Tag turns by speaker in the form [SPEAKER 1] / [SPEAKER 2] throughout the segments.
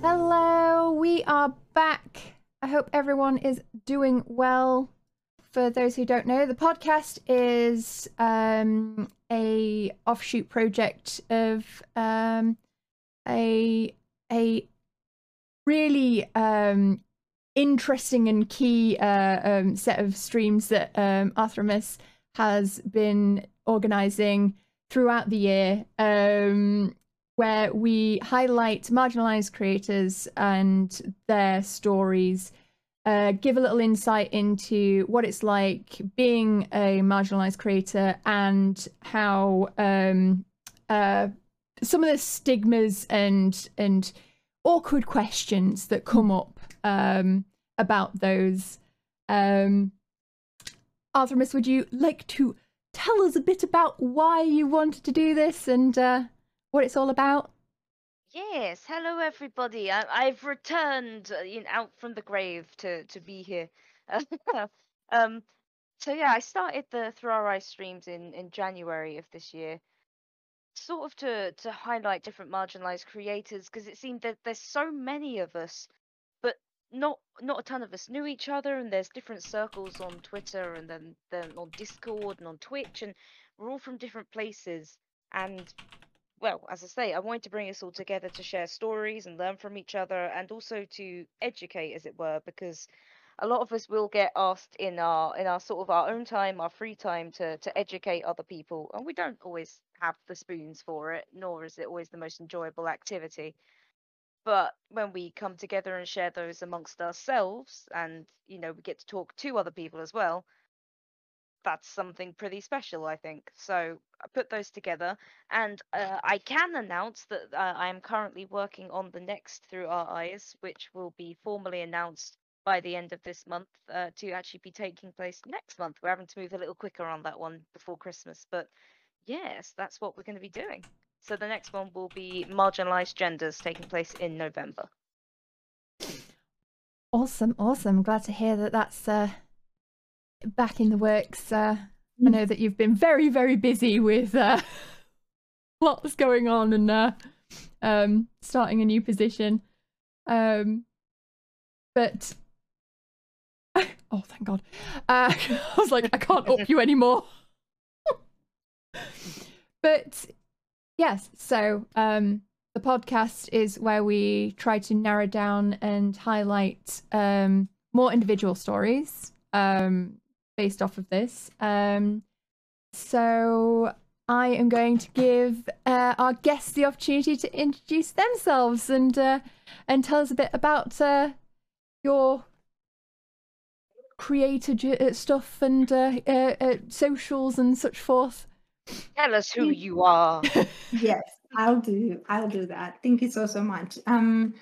[SPEAKER 1] Hello, we are back. I hope everyone is doing well. For those who don't know, the podcast is um, a offshoot project of um, a a really um, interesting and key uh, um, set of streams that um, Arthremis has been organizing throughout the year, um, where we highlight marginalized creators and their stories. Uh, give a little insight into what it's like being a marginalized creator and how um, uh, some of the stigmas and and awkward questions that come up um, about those. Um, Arthremis, would you like to tell us a bit about why you wanted to do this and uh, what it's all about?
[SPEAKER 2] Yes, hello everybody. I, I've returned uh, in, out from the grave to to be here. um, so yeah, I started the Eyes streams in in January of this year, sort of to to highlight different marginalized creators because it seemed that there's so many of us, but not not a ton of us knew each other, and there's different circles on Twitter and then then on Discord and on Twitch, and we're all from different places and well, as I say, I wanted to bring us all together to share stories and learn from each other and also to educate, as it were, because a lot of us will get asked in our in our sort of our own time, our free time to to educate other people, and we don't always have the spoons for it, nor is it always the most enjoyable activity. But when we come together and share those amongst ourselves, and you know we get to talk to other people as well, that's something pretty special, I think. So put those together, and uh, I can announce that uh, I am currently working on the next Through Our Eyes, which will be formally announced by the end of this month uh, to actually be taking place next month. We're having to move a little quicker on that one before Christmas, but yes, that's what we're going to be doing. So the next one will be Marginalized Genders taking place in November.
[SPEAKER 1] Awesome, awesome. Glad to hear that that's uh, back in the works. Uh, I know that you've been very, very busy with uh, lots going on and uh, um, starting a new position. Um, but oh, thank God! Uh, I was like, I can't up you anymore. but yes, so um, the podcast is where we try to narrow down and highlight um, more individual stories um, based off of this. Um, so I am going to give uh, our guests the opportunity to introduce themselves and uh, and tell us a bit about uh, your creator uh, stuff and uh, uh, socials and such forth.
[SPEAKER 2] Tell us who you are.
[SPEAKER 3] yes, I'll do. I'll do that. Thank you so so much. Um,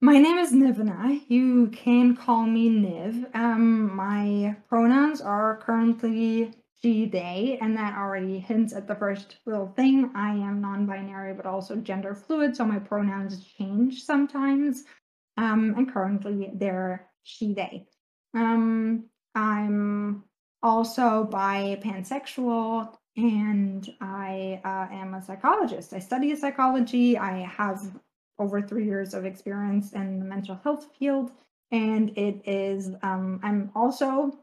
[SPEAKER 3] my name is Nivana. You can call me Niv. Um, my pronouns are currently she, they, and that already hints at the first little thing. I am non binary but also gender fluid, so my pronouns change sometimes. Um, and currently they're she, they. Um, I'm also bi pansexual and I uh, am a psychologist. I study psychology. I have over three years of experience in the mental health field. And it is, um, I'm also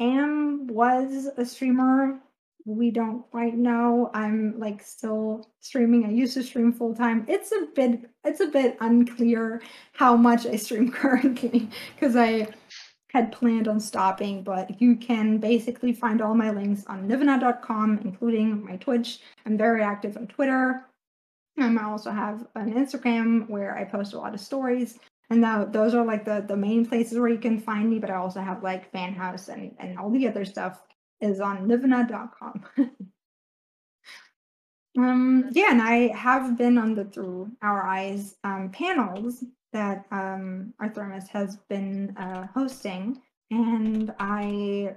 [SPEAKER 3] am, was a streamer. We don't quite know. I'm like still streaming. I used to stream full time. It's a bit, it's a bit unclear how much I stream currently because I had planned on stopping, but you can basically find all my links on nivana.com, including my Twitch. I'm very active on Twitter. Um, I also have an Instagram where I post a lot of stories. And now those are like the, the main places where you can find me, but I also have like Fan House and, and all the other stuff is on nivana.com. um, yeah, and I have been on the Through Our Eyes um, panels that um, Arthremis has been uh, hosting, and I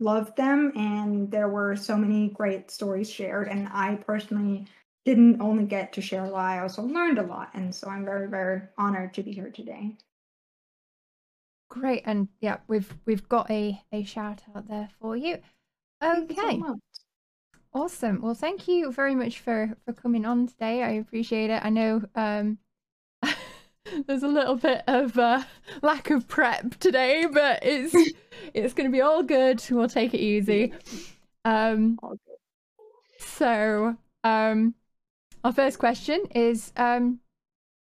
[SPEAKER 3] loved them. And there were so many great stories shared, and I personally didn't only get to share a lot, I also learned a lot. And so I'm very, very honored to be here today.
[SPEAKER 1] Great. And yeah, we've we've got a, a shout out there for you. Okay. You so awesome. Well, thank you very much for for coming on today. I appreciate it. I know um there's a little bit of uh, lack of prep today, but it's it's going to be all good. We'll take it easy. Um, so, um, our first question is um,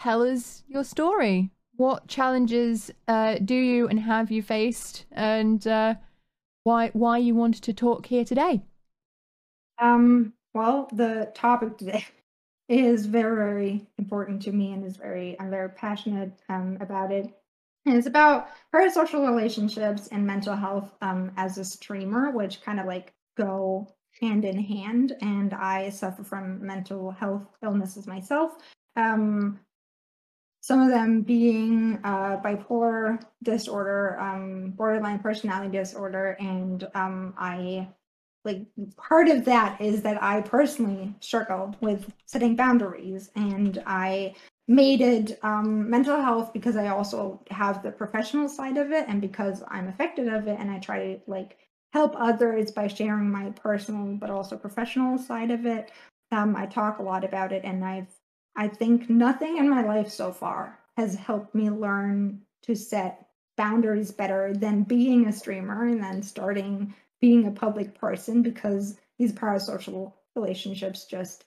[SPEAKER 1] tell us your story. What challenges uh, do you and have you faced, and uh, why why you wanted to talk here today?
[SPEAKER 3] Um, well, the topic today is very, very important to me and is very, I'm very passionate um, about it. And it's about parasocial relationships and mental health um, as a streamer, which kind of like go hand in hand. And I suffer from mental health illnesses myself. Um, some of them being uh, bipolar disorder, um, borderline personality disorder, and um, I like part of that is that I personally struggle with setting boundaries and I mated um, mental health because I also have the professional side of it and because I'm affected of it and I try to like help others by sharing my personal but also professional side of it. Um, I talk a lot about it and I've I think nothing in my life so far has helped me learn to set boundaries better than being a streamer and then starting being a public person because these parasocial relationships just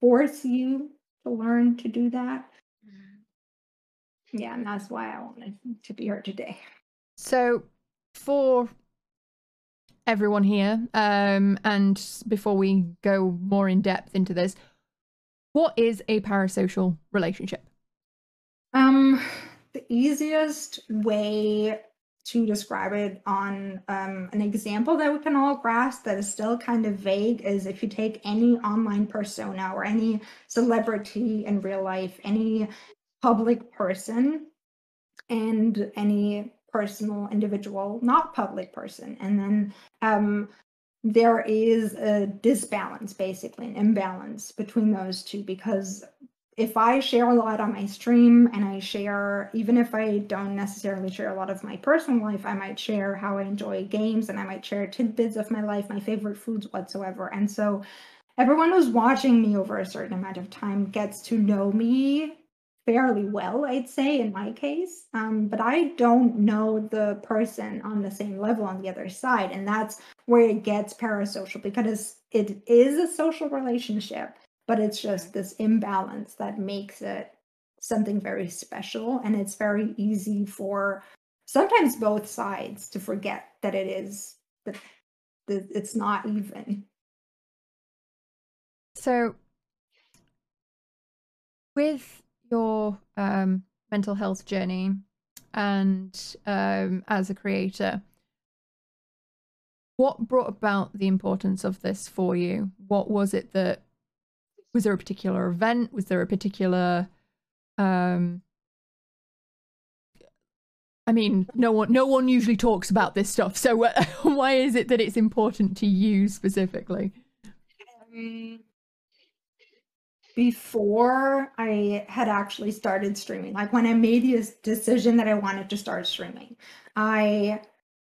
[SPEAKER 3] force you to learn to do that. Mm-hmm. Yeah, and that's why I wanted to be here today.
[SPEAKER 1] So, for everyone here, um, and before we go more in depth into this, what is a parasocial relationship?
[SPEAKER 3] Um, the easiest way to describe it on um, an example that we can all grasp that is still kind of vague is if you take any online persona or any celebrity in real life, any public person, and any personal individual, not public person, and then um, there is a disbalance, basically, an imbalance between those two because if I share a lot on my stream and I share, even if I don't necessarily share a lot of my personal life, I might share how I enjoy games and I might share tidbits of my life, my favorite foods whatsoever. And so everyone who's watching me over a certain amount of time gets to know me fairly well, I'd say, in my case. Um, but I don't know the person on the same level on the other side. And that's where it gets parasocial because it is a social relationship but it's just this imbalance that makes it something very special and it's very easy for sometimes both sides to forget that it is that it's not even
[SPEAKER 1] so with your um, mental health journey and um, as a creator what brought about the importance of this for you what was it that was there a particular event? Was there a particular um I mean, no one no one usually talks about this stuff. So why is it that it's important to you specifically? Um,
[SPEAKER 3] before I had actually started streaming, like when I made the decision that I wanted to start streaming, I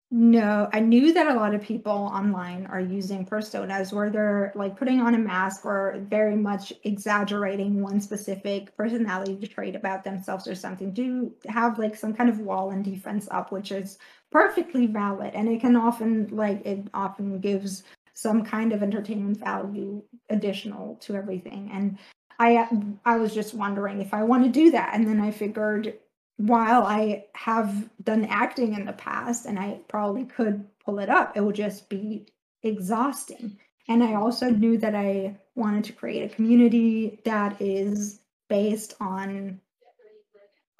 [SPEAKER 3] know I knew that a lot of people online are using personas where they're like putting on a mask or very much exaggerating one specific personality trait about themselves or something to have like some kind of wall and defense up, which is perfectly valid. And it can often like it often gives some kind of entertainment value additional to everything. And I I was just wondering if I want to do that. And then I figured while I have done acting in the past and I probably could pull it up, it would just be exhausting. And I also knew that I wanted to create a community that is based on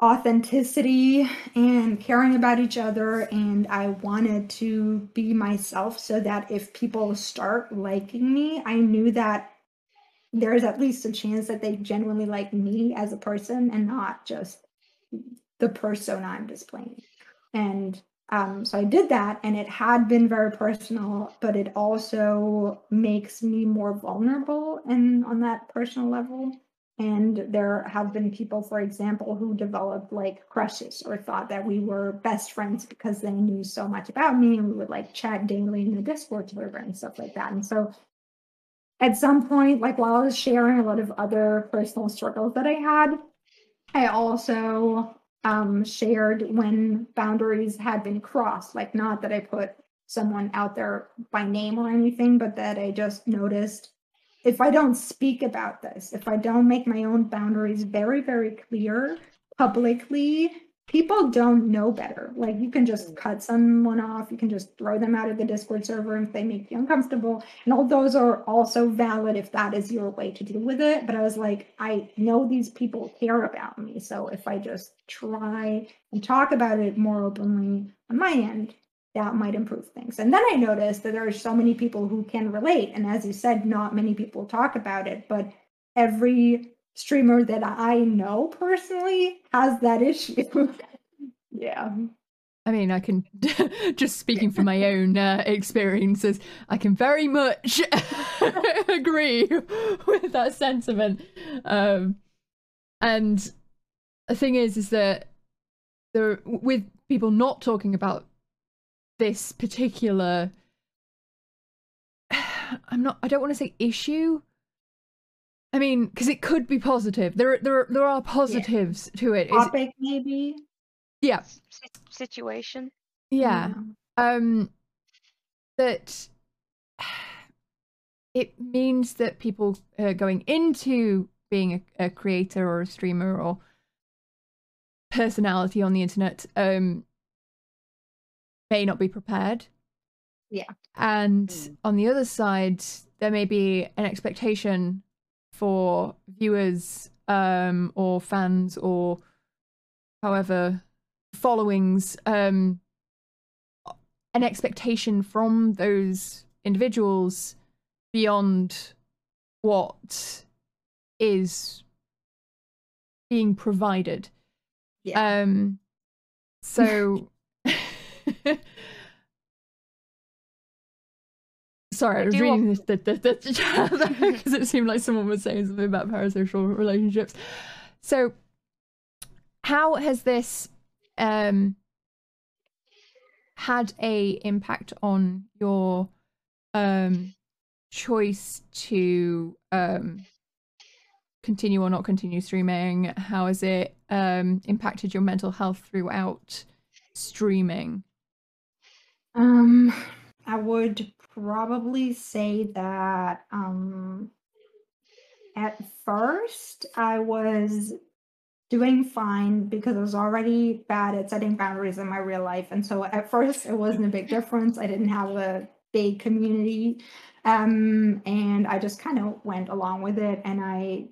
[SPEAKER 3] authenticity and caring about each other. And I wanted to be myself so that if people start liking me, I knew that there's at least a chance that they genuinely like me as a person and not just the persona I'm displaying. And um, so I did that, and it had been very personal, but it also makes me more vulnerable and on that personal level. And there have been people, for example, who developed like crushes or thought that we were best friends because they knew so much about me and we would like chat daily in the Discord server and stuff like that. And so at some point, like while I was sharing a lot of other personal struggles that I had, I also um, shared when boundaries had been crossed. Like, not that I put someone out there by name or anything, but that I just noticed if I don't speak about this, if I don't make my own boundaries very, very clear publicly, people don't know better. Like you can just mm. cut someone off, you can just throw them out of the Discord server if they make you uncomfortable. And all those are also valid if that is your way to deal with it. But I was like, I know these people care about me. So if I just try and talk about it more openly on my end, that might improve things. And then I noticed that there are so many people who can relate. And as you said, not many people talk about it, but every streamer that I know personally has that issue. yeah.
[SPEAKER 1] I mean, I can just speaking from my own uh, experiences, I can very much agree with that sentiment. Um, and the thing is, is that there, with people not talking about this particular, I'm not, I don't want to say issue, I mean, because it could be positive. There, there, there are positives yeah. to it.
[SPEAKER 3] Topic, maybe.
[SPEAKER 1] Yeah.
[SPEAKER 2] situation.
[SPEAKER 1] Yeah. Um, that it means that people uh, going into being a, a, creator or a streamer or personality on the internet um may not be prepared.
[SPEAKER 3] Yeah.
[SPEAKER 1] And mm. on the other side, there may be an expectation for viewers um, or fans or however followings um, an expectation from those individuals beyond what is being provided.
[SPEAKER 3] Yeah.
[SPEAKER 1] Um so Sorry, I was reading this the chat because it seemed like someone was saying something about parasocial relationships. So, how has this um, had a impact on your um, choice to um, continue or not continue streaming? How has it um, impacted your mental health throughout streaming?
[SPEAKER 3] Um, I would probably say that um, at first I was doing fine because I was already bad at setting boundaries in my real life. And so at first it wasn't a big difference. I didn't have a big community. Um, and I just kind of went along with it. And I,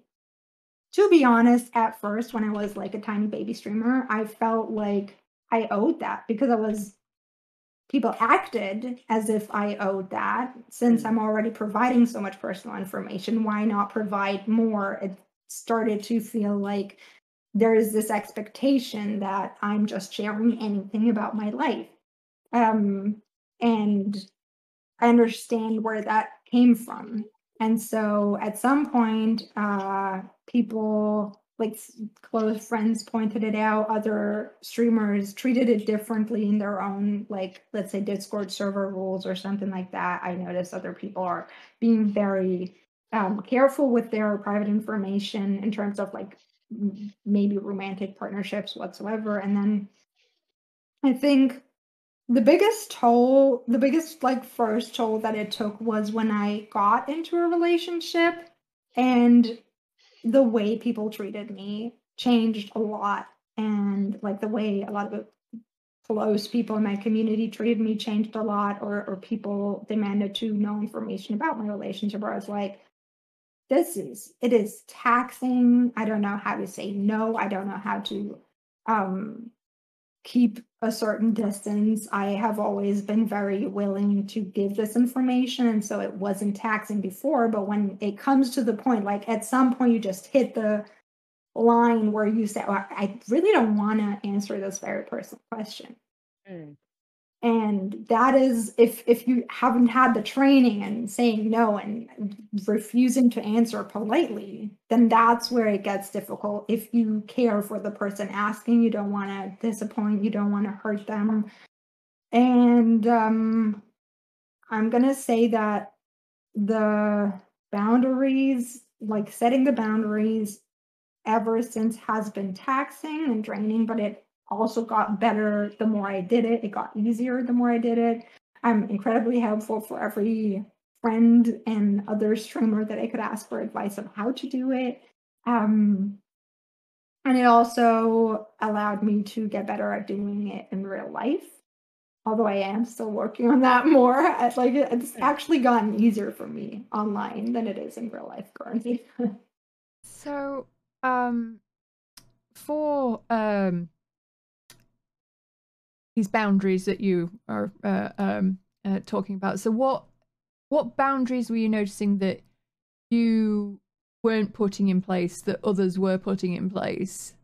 [SPEAKER 3] to be honest, at first, when I was like a tiny baby streamer, I felt like I owed that because I was people acted as if I owed that. Since mm. I'm already providing so much personal information, why not provide more? It started to feel like there is this expectation that I'm just sharing anything about my life. Um, and I understand where that came from. And so at some point, uh, people like close friends pointed it out other streamers treated it differently in their own like let's say discord server rules or something like that. I noticed other people are being very um, careful with their private information in terms of like maybe romantic partnerships whatsoever. And then i think the biggest toll the biggest like first toll that it took was when i got into a relationship and the way people treated me changed a lot. And like the way a lot of close people in my community treated me changed a lot or or people demanded to know information about my relationship where I was like this is it is taxing. I don't know how to say no. I don't know how to um keep a certain distance. I have always been very willing to give this information. And so it wasn't taxing before. But when it comes to the point, like at some point, you just hit the line where you say, well, I really don't want to answer this very personal question. Mm and that is if if you haven't had the training and saying no and refusing to answer politely then that's where it gets difficult. If you care for the person asking you don't want to disappoint you don't want to hurt them. And um i'm going to say that the boundaries like setting the boundaries ever since has been taxing and draining, but it also got better the more I did it. It got easier the more I did it. I'm incredibly helpful for every friend and other streamer that I could ask for advice on how to do it. Um, and it also allowed me to get better at doing it in real life. Although I am still working on that more. I, like it's actually gotten easier for me online than it is in real life currently.
[SPEAKER 4] so, um, for um these boundaries that you are uh, um, uh, talking about. So, what what boundaries were you noticing that you weren't putting in place that others were putting in place?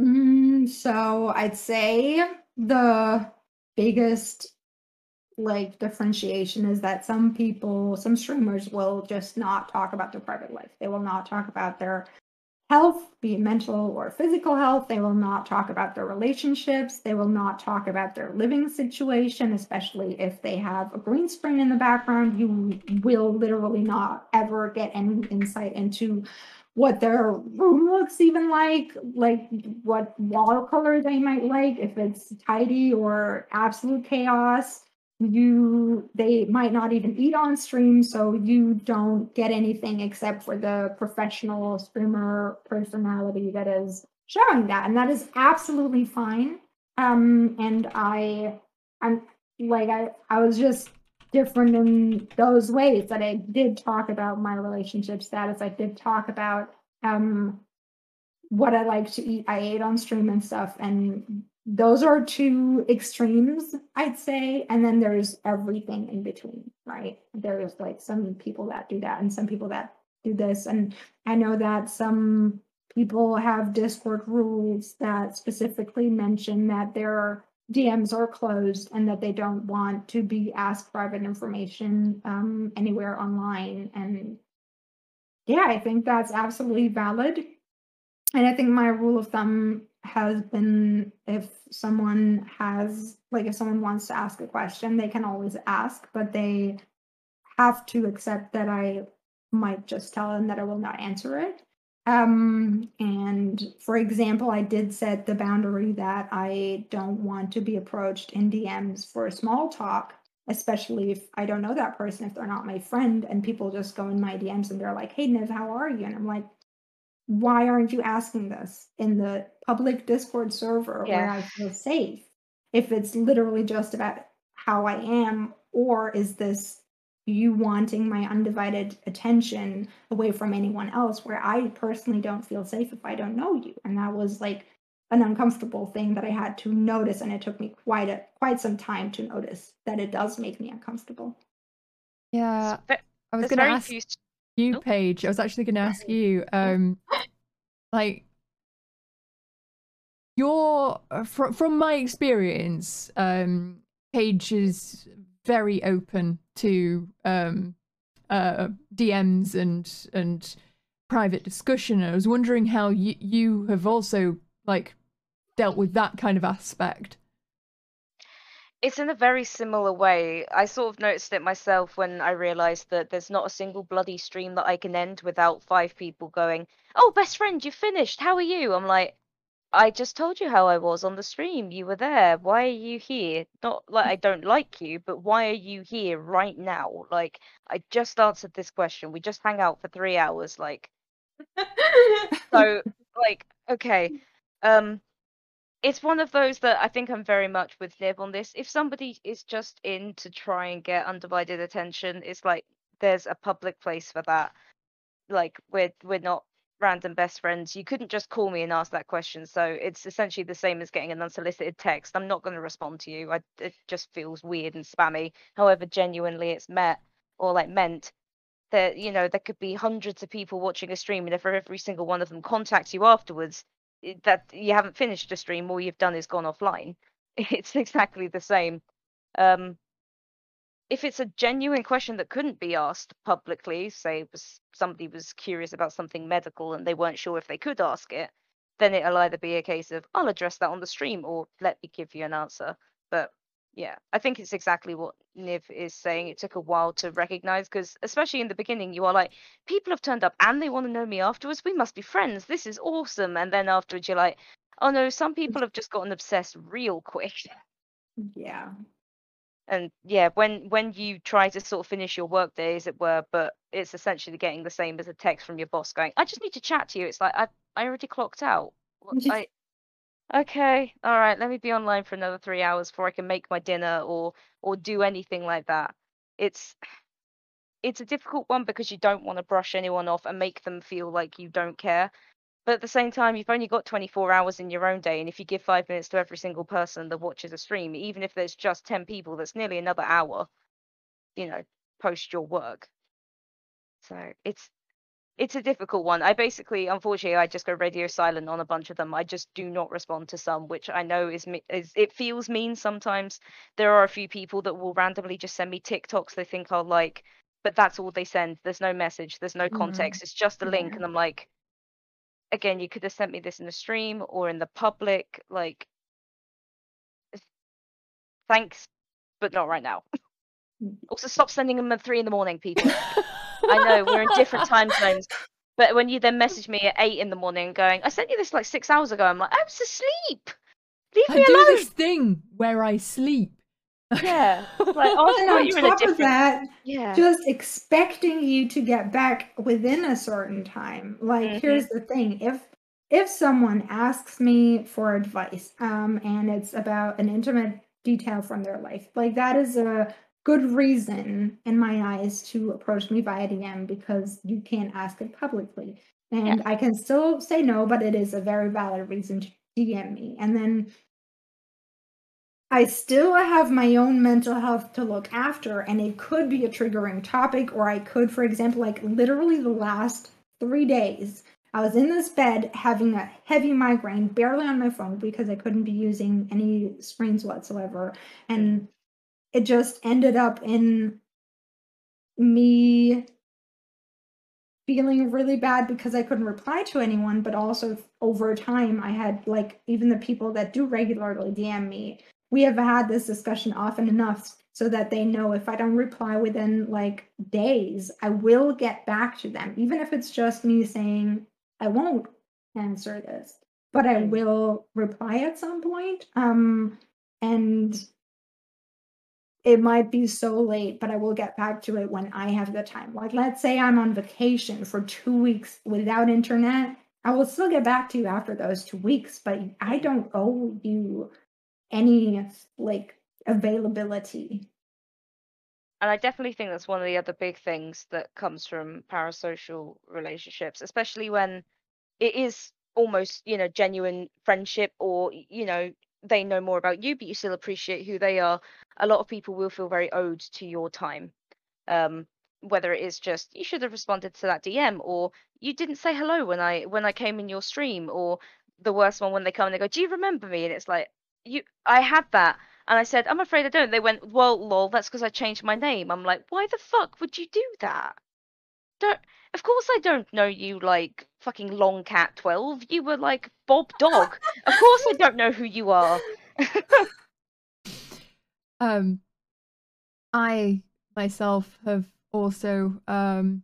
[SPEAKER 3] Mm, so, I'd say the biggest like differentiation is that some people, some streamers will just not talk about their private life. They will not talk about their health, be it mental or physical health. They will not talk about their relationships. They will not talk about their living situation, especially if they have a green screen in the background. You will literally not ever get any insight into what their room looks even like, like what wall color they might like, if it's tidy or absolute chaos you they might not even eat on stream so you don't get anything except for the professional streamer personality that is showing that and that is absolutely fine. Um and i i'm like i i was just different in those ways that i did talk about my relationship status. I did talk about um what i like to eat. I ate on stream and stuff and those are two extremes, I'd say. And then there's everything in between, right? There's like some people that do that and some people that do this. And I know that some people have Discord rules that specifically mention that their DMs are closed and that they don't want to be asked private information um, anywhere online. And yeah, I think that's absolutely valid. And I think my rule of thumb has been if someone has like if someone wants to ask a question they can always ask but they have to accept that i might just tell them that i will not answer it. Um and for example i did set the boundary that i don't want to be approached in dms for small talk especially if i don't know that person if they're not my friend and people just go in my dms and they're like hey niv how are you? And i'm like why aren't you asking this in the public Discord server yeah. where I feel safe? If it's literally just about how I am, or is this you wanting my undivided attention away from anyone else where I personally don't feel safe if I don't know you? And that was like an uncomfortable thing that I had to notice, and it took me quite a quite some time to notice that it does make me uncomfortable.
[SPEAKER 4] Yeah, I was going to ask you, Paige. I was actually going to ask you, um, like, your uh, from from my experience, um, Paige is very open to um, uh, DMs and and private discussion. I was wondering how you you have also like dealt with that kind of aspect.
[SPEAKER 2] It's in a very similar way. I sort of noticed it myself when I realized that there's not a single bloody stream that I can end without five people going, "Oh, best friend, you finished. How are you?" I'm like, "I just told you how I was on the stream. You were there. Why are you here? Not like I don't like you, but why are you here right now? Like I just answered this question. We just hang out for 3 hours like So, like, okay. Um it's one of those that I think I'm very much with Niv on this. If somebody is just in to try and get undivided attention, it's like there's a public place for that. Like we're we're not random best friends. You couldn't just call me and ask that question. So it's essentially the same as getting an unsolicited text. I'm not going to respond to you. I, it just feels weird and spammy. However, genuinely it's met or like meant that you know there could be hundreds of people watching a stream, and if every single one of them contacts you afterwards, that you haven't finished a stream all you've done is gone offline. It's exactly the same. Um, if it's a genuine question that couldn't be asked publicly say was somebody was curious about something medical and they weren't sure if they could ask it then it'll either be a case of i'll address that on the stream or let me give you an answer. But yeah i think it's exactly what Niv is saying it took a while to recognize because especially in the beginning you are like people have turned up and they want to know me afterwards we must be friends this is awesome and then afterwards you're like oh no some people have just gotten obsessed real quick
[SPEAKER 3] Yeah.
[SPEAKER 2] and yeah when when you try to sort of finish your work day as it were but it's essentially getting the same as a text from your boss going i just need to chat to you it's like i i already clocked out I, okay all right let me be online for another three hours before i can make my dinner or or do anything like that. It's it's a difficult one because you don't want to brush anyone off and make them feel like you don't care. But at the same time you've only got 24 hours in your own day and if you give five minutes to every single person that watches a stream even if there's just 10 people that's nearly another hour you know post your work. So it's it's a difficult one. I basically unfortunately i just go radio silent on a bunch of them. I just do not respond to some which i know is is it feels mean sometimes. There are a few people that will randomly just send me tiktoks. They think i'll like but that's all they send. There's no message. There's no
[SPEAKER 3] Mhm.
[SPEAKER 2] context. It's just a link and i'm like again you could have sent me this in the stream or in the public like thanks but not right now.
[SPEAKER 3] Mm.
[SPEAKER 2] also stop sending them at three in the morning people I know we're in different time zones. But when you then message me at eight in the morning going, I sent you this like six hours ago, I'm like, I was asleep. Leave
[SPEAKER 1] I
[SPEAKER 2] me
[SPEAKER 1] do
[SPEAKER 2] alone.
[SPEAKER 1] this thing where I sleep.
[SPEAKER 2] Yeah. Like, oh, I
[SPEAKER 3] And on
[SPEAKER 2] you were in a
[SPEAKER 3] top of that,
[SPEAKER 2] Yeah.
[SPEAKER 3] just expecting you to get back within a certain time. Like
[SPEAKER 2] Mhm.
[SPEAKER 3] here's the thing. If if someone asks me for advice, um, and it's about an intimate detail from their life, like that is a good reason in my eyes to approach me via DM because you can't ask it publicly. And I can still say no, but it is a very valid reason to DM me. And then I still have my own mental health to look after, and it could be a triggering topic, or I could, for example, like literally the last three days, I was in this bed having a heavy migraine, barely on my phone because I couldn't be using any screens whatsoever. And it just ended up in me feeling really bad because I couldn't reply to anyone, but also over time, I had like even the people that do regularly DM me, we have had this discussion often enough so that they know if I don't reply within like days, I will get back to them, even if it's just me saying, I won't answer this, but I
[SPEAKER 2] Mm.
[SPEAKER 3] will reply at some point. Um, and it might be so late, but I will get back to it when I have the time. Like, let's say I'm on vacation for two weeks without internet. I will still get back to you after those two weeks, but I don't owe you any like availability.
[SPEAKER 2] And I definitely think that's one of the other big things that comes from parasocial relationships, especially when it is almost, you know, genuine friendship or, you know, they know more about you, but you still appreciate who they are. A lot of people will feel very owed to your time. Um, whether it is just you should have responded to that DM or you didn't say hello when I when I came in your stream or the worst one when they come and they go, Do you remember me? And it's like you I had that and I said, I'm afraid I don't. They went, Well, lol, that's because I changed my name. I'm like, Why the fuck would you do that? Don't of course I don't know you like fucking long cat twelve. You were like Bob Dog. of course I don't know who you are.
[SPEAKER 1] Um, I myself have also um,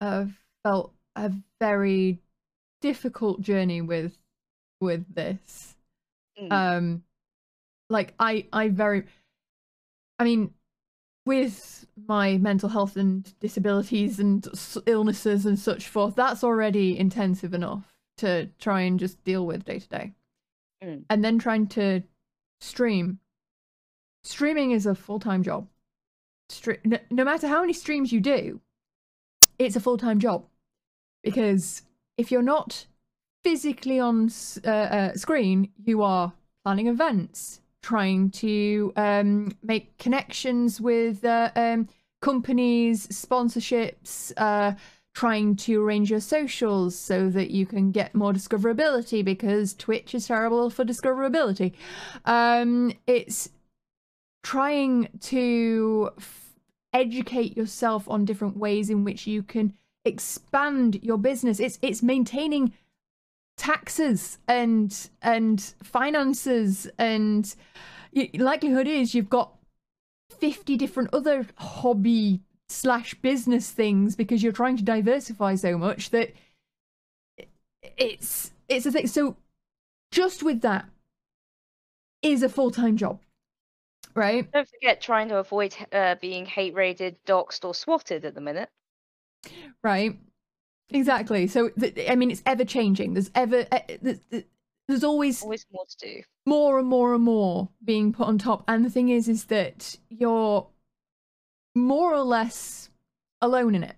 [SPEAKER 1] uh, felt a very difficult journey with with this.
[SPEAKER 2] Mm.
[SPEAKER 1] Um, like I, I very, I mean, with my mental health and disabilities and illnesses and such forth, that's already intensive enough to try and just deal with day to day.
[SPEAKER 2] Mm.
[SPEAKER 1] And then trying to stream. Streaming is a full time job. Stre- no, no matter how many streams you do, it's a full time job. Because if you're not physically on uh, uh, screen, you are planning events, trying to um, make connections with uh, um, companies, sponsorships, uh, trying to arrange your socials so that you can get more discoverability because Twitch is terrible for discoverability. Um, it's trying to f- educate yourself on different ways in which you can expand your business. It's it's maintaining taxes and and finances and y- likelihood is you've got 50 different other hobby slash business things because you're trying to diversify so much that it's it's a thing. So just with that is a full-time job right?
[SPEAKER 2] Don't forget trying to avoid uh, being hate raided, doxxed, or swatted at the minute.
[SPEAKER 1] right exactly. So i mean it's ever changing. There's ever uh, there's, there's always
[SPEAKER 2] Always more to do.
[SPEAKER 1] more and more and more being put on top. And the thing is is that you're more or less alone in it.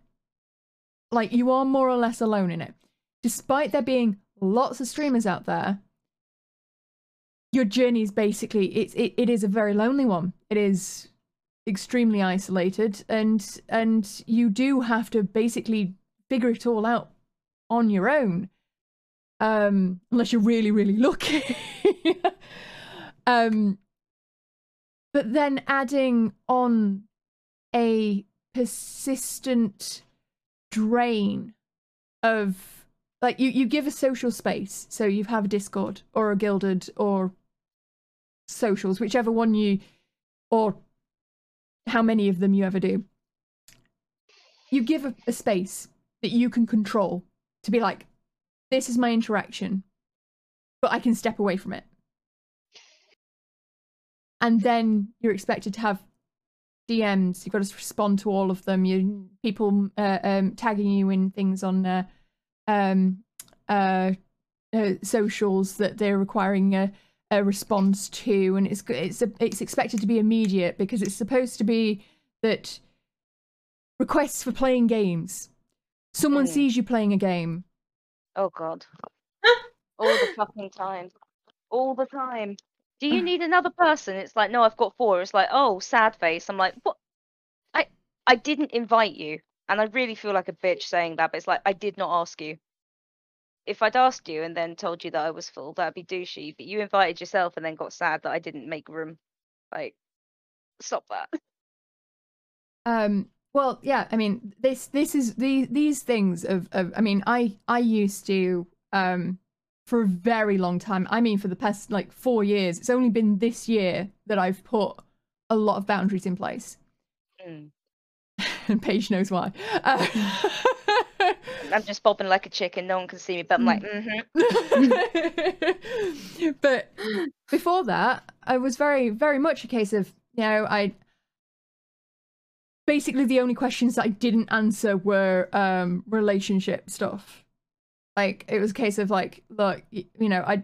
[SPEAKER 1] Like you are more or less alone in it. Despite there being lots of streamers out there your journey is basically it's it, it is a very lonely one. It is extremely isolated. And and you do have to basically figure it all out on your own um unless you're really really lucky. Um but then adding on a persistent drain of like you you give a social space. So you have a discord or a Guilded or socials whichever one you or how many of them you ever do. You give a, a space that you can control to be like this is my interaction but i can step away from it and then you're expected to have DMs. You've got to respond to all of them. You people uh, um, tagging you in things on uh, um, uh, uh, socials that they're requiring a, a response to, and it's it's it's expected to be immediate because it's supposed to be that requests for playing games. Someone
[SPEAKER 2] Mm.
[SPEAKER 1] sees you playing a game.
[SPEAKER 2] Oh god. All the fucking time. All the time. Do you need another person? It's like, no, I've got four. It's like, oh, sad face. I'm like, what? I I didn't invite you. And I really feel like a bitch saying that, but it's like I did not ask you. If I'd asked you and then told you that I was full, that'd be douchey. But you invited yourself and then got sad that I didn't make room. Like, stop that.
[SPEAKER 1] Um, well, yeah, I mean, this this is these these things of, of I mean, I I used to um for a very long time. I mean, for the past like four years. It's only been this year that I've put a lot of boundaries in place,
[SPEAKER 2] Mm.
[SPEAKER 1] and Paige knows why. Uh,
[SPEAKER 2] I'm just bobbing like a chicken. No one can see me, but I'm like, mm-hmm.
[SPEAKER 1] but before that, I was very, very much a case of, you know, I basically the only questions that I didn't answer were um relationship stuff. Like it was a case of like, look, you know, I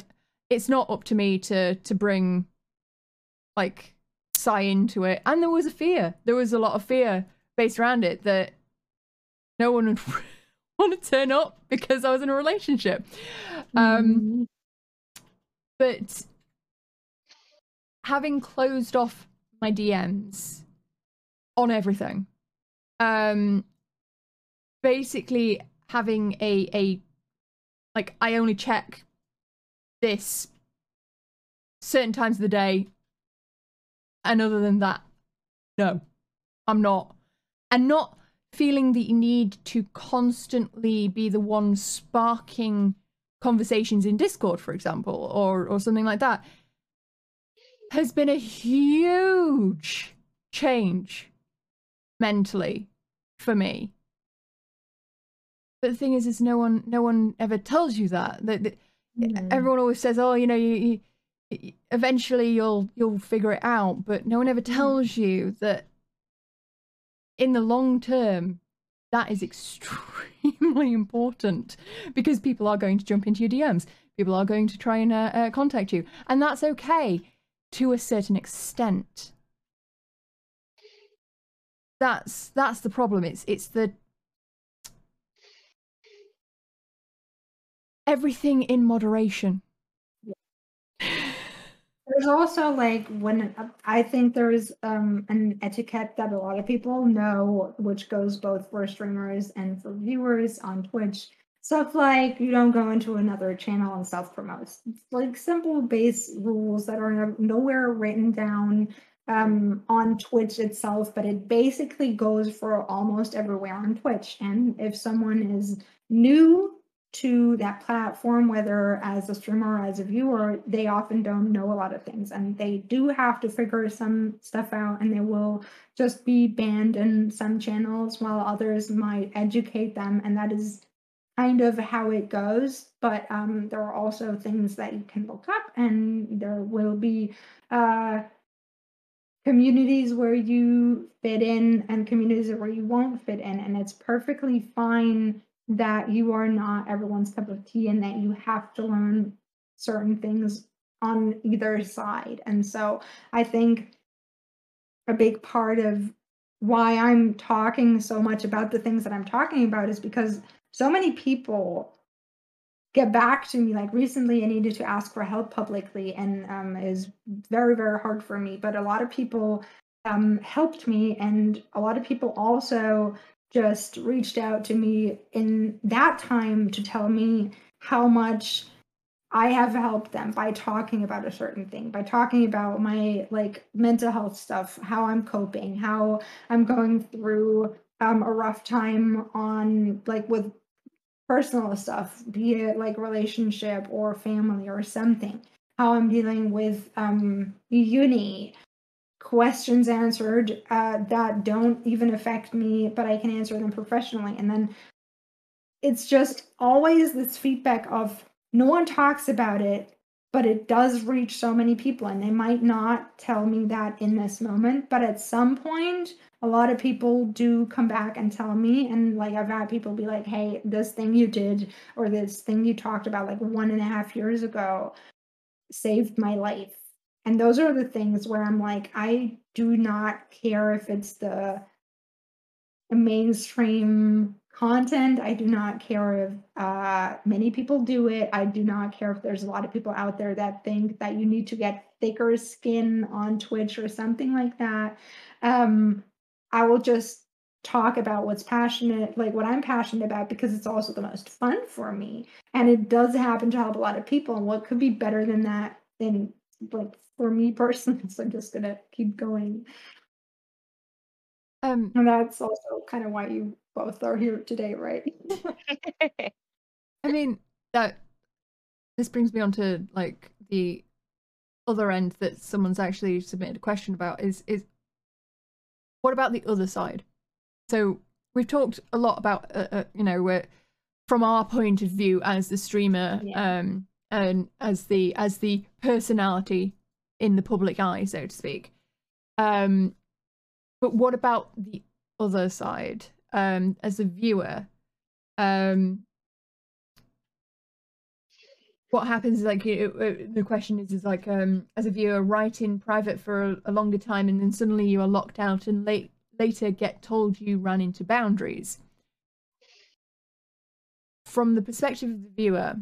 [SPEAKER 1] it's not up to me to to bring like Psy into it. And there was a fear. There was a lot of fear based around it that no one would want to turn up because I was in a relationship. Um but having closed off my DMs on everything, um, basically having a a like I only check this certain times of the day, and other than that, no, I'm not, and not feeling the need to constantly be the one sparking conversations in Discord, for example, or or something like that, has been a huge change mentally for me. But the thing is, is no one no one ever tells you that. That, that
[SPEAKER 3] Mm.
[SPEAKER 1] everyone always says, "Oh, you know, you, you eventually you'll you'll figure it out," but no one ever tells you that in the long term that is extremely important because people are going to jump into your DMs. People are going to try and uh, uh, contact you, and that's okay to a certain extent. That's that's the problem. It's it's the everything in moderation.
[SPEAKER 3] There's also like when I think there's um an etiquette that a lot of people know, which goes both for streamers and for viewers on Twitch. Stuff like you don't go into another channel and self promote. Like simple base rules that are nowhere written down um on Twitch itself, but it basically goes for almost everywhere on Twitch. And if someone is new to that platform, whether as a streamer or as a viewer, they often don't know a lot of things and they do have to figure some stuff out and they will just be banned in some channels while others might educate them. And that is kind of how it goes. But um, there are also things that you can look up and there will be uh, communities where you fit in and communities where you won't fit in. And it's perfectly fine that you are not everyone's cup of tea and that you have to learn certain things on either side. And so I think a big part of why I'm talking so much about the things that I'm talking about is because so many people get back to me like recently i needed to ask for help publicly and um, is very very hard for me but a lot of people um, helped me and a lot of people also just reached out to me in that time to tell me how much I have helped them by talking about a certain thing, by talking about my like mental health stuff, how I'm coping, how I'm going through um, a rough time on like with personal stuff, be it like relationship or family or something, how I'm dealing with um, uni, questions answered uh, that don't even affect me, but I can answer them professionally. And then it's just always this feedback of no one talks about it, but it does reach so many people. And they might not tell me that in this moment, but at some point, a lot of people do come back and tell me. And like I've had people be like, hey, this thing you did or this thing you talked about like one and a half years ago saved my life and those are the things where I'm like, I do not care if it's the mainstream content. I do not care if uh, many people do it. I do not care if there's a lot of people out there that think that you need to get thicker skin on Twitch or something like that. Um, I will just talk about what's passionate, like what I'm passionate about, because it's also the most fun for me. And it does happen to help a lot of people. And what could be better than that than like for me personally. So I'm just gonna keep going.
[SPEAKER 1] Um,
[SPEAKER 3] and that's also kind of why you both are here today, right?
[SPEAKER 1] I mean that this brings me on to like the other end that someone's actually submitted a question about is is what about the other side? So we've talked a lot about uh, uh, you know where from our point of view as the streamer yeah. um and as the as the personality in the public eye, so to speak. Um, but what about the other side? Um, as a viewer, um, what happens is like know, uh, the question is is like um, as a viewer, write in private for a, a longer time, and then suddenly you are locked out, and late, later get told you ran into boundaries. From the perspective of the viewer,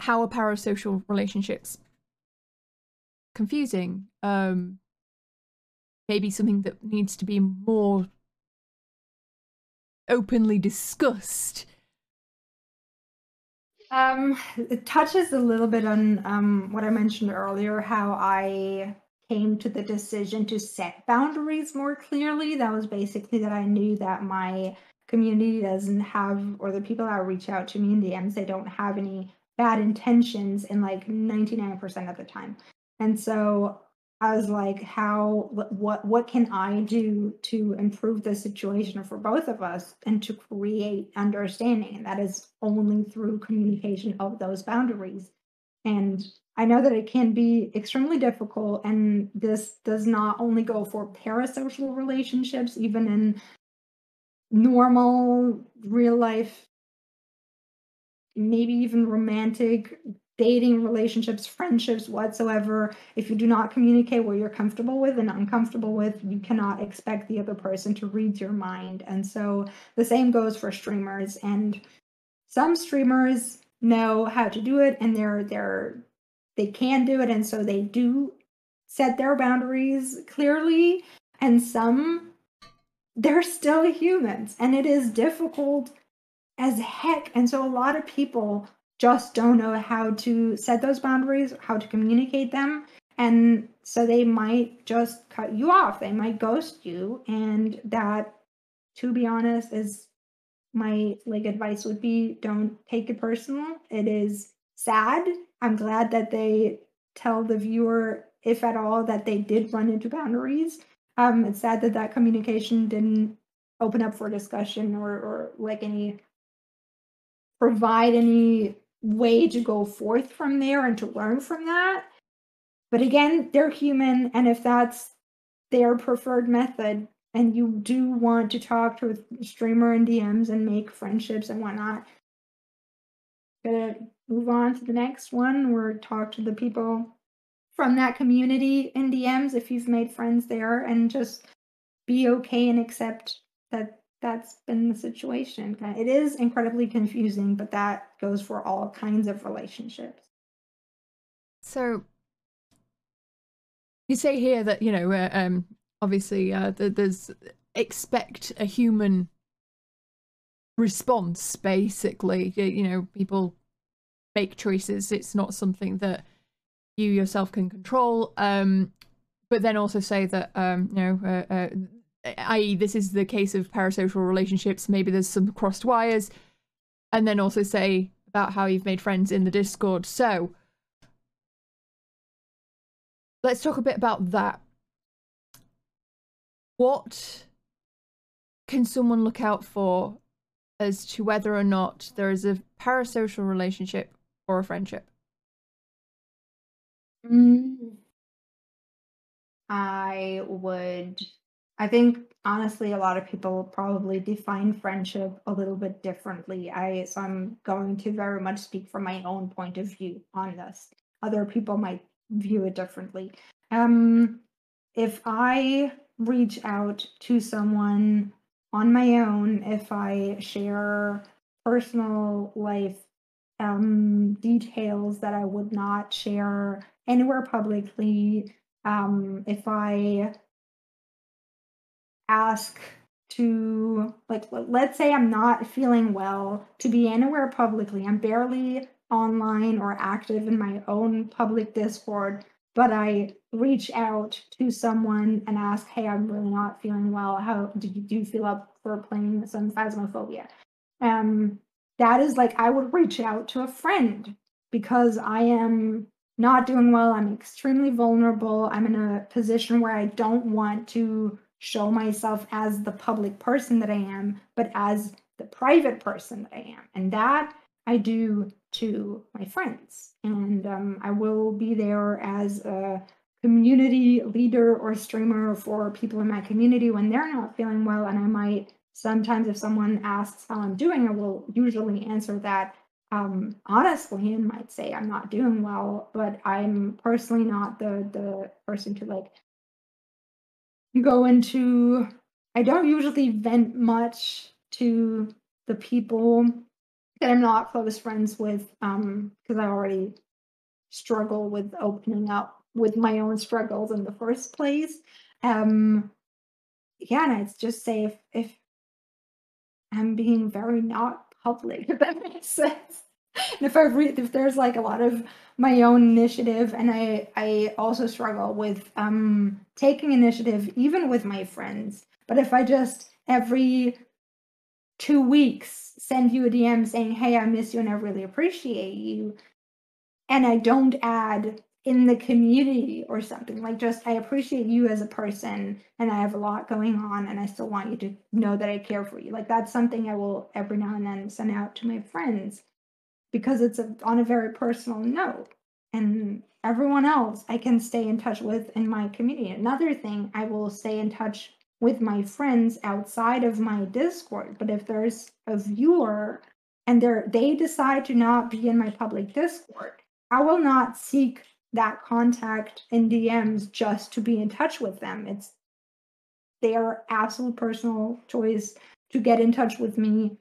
[SPEAKER 1] how are parasocial relationships confusing. Um, maybe something that needs to be more openly discussed.
[SPEAKER 3] Um, it touches a little bit on um, what I mentioned earlier, how I came to the decision to set boundaries more clearly. That was basically that I knew that my community doesn't have, or the people that reach out to me in DMs, they don't have any bad intentions in like 99% of the time. And so I was like, how what what can I do to improve the situation for both of us and to create understanding? And that is only through communication of those boundaries. And I know that it can be extremely difficult, and this does not only go for parasocial relationships, even in normal real life, maybe even romantic dating relationships, friendships, whatsoever, if you do not communicate what you're comfortable with and uncomfortable with, you cannot expect the other person to read your mind. And so the same goes for streamers. And some streamers know how to do it and they're they're they can do it and so they do set their boundaries clearly and some they're still humans and it is difficult as heck and so a lot of people just don't know how to set those boundaries, how to communicate them. And so they might just cut you off. They might ghost you. And that, to be honest, is my like advice would be don't take it personal. It is sad. I'm glad that they tell the viewer, if at all, that they did run into boundaries. Um, it's sad that that communication didn't open up for discussion or or like any provide any way to go forth from there and to learn from that. But again, they're human, and if that's their preferred method, and you do want to talk to a streamer in DMs and make friendships and whatnot, gonna move on to the next one or talk to the people from that community in DMs if you've made friends there and just be okay and accept that that's been the situation. It is incredibly confusing, but that goes for all kinds of relationships.
[SPEAKER 1] So you say here that you know, uh, um, obviously, uh, there's expect a human response. Basically, you know, people make choices. It's not something that you yourself can control. Um, but then also say that um, you know, uh, uh, i.e., this is the case of parasocial relationships. Maybe there's some crossed wires, and then also say about how you've made friends in the Discord. So let's talk a bit about that. What can someone look out for as to whether or not there is a parasocial relationship or a friendship?
[SPEAKER 3] Mm. I would, I think honestly, a lot of people probably define friendship a little bit differently. I, so I'm going to very much speak from my own point of view on this. Other people might view it differently. Um, if I reach out to someone on my own, if I share personal life um, details that I would not share anywhere publicly, um, if I ask to like let's say I'm not feeling well to be anywhere publicly. I'm barely online or active in my own public Discord, but I reach out to someone and ask, "Hey, I'm really not feeling well. How do you, do you feel up for playing some Phasmophobia?" Um, that is like I would reach out to a friend because I am not doing well. I'm extremely vulnerable. I'm in a position where I don't want to show myself as the public person that I am, but as the private person that I am. And that I do to my friends. And um, I will be there as a community leader or streamer for people in my community when they're not feeling well. And I might sometimes, if someone asks how I'm doing, I will usually answer that um, honestly and might say I'm not doing well, but I'm personally not the the person to like go into. I don't usually vent much to the people that I'm not close friends with, um, because I already struggle with opening up with my own struggles in the first place. Um, yeah, and I'd just say if if I'm being very not public, if that makes sense. And if I read, if there's like a lot of my own initiative, and I I also struggle with um taking initiative even with my friends. But if I just every two weeks send you a DM saying, "Hey, I miss you and I really appreciate you," and I don't add in the community or something like just i appreciate you as a person and i have a lot going on and i still want you to know that i care for you like that's something i will every now and then send out to my friends because it's a, on a very personal note and everyone else i can stay in touch with in my community another thing i will stay in touch with my friends outside of my discord but if there's a viewer and they they decide to not be in my public discord i will not seek that contact in DMs just to be in touch with them. It's their absolute personal choice to get in touch with me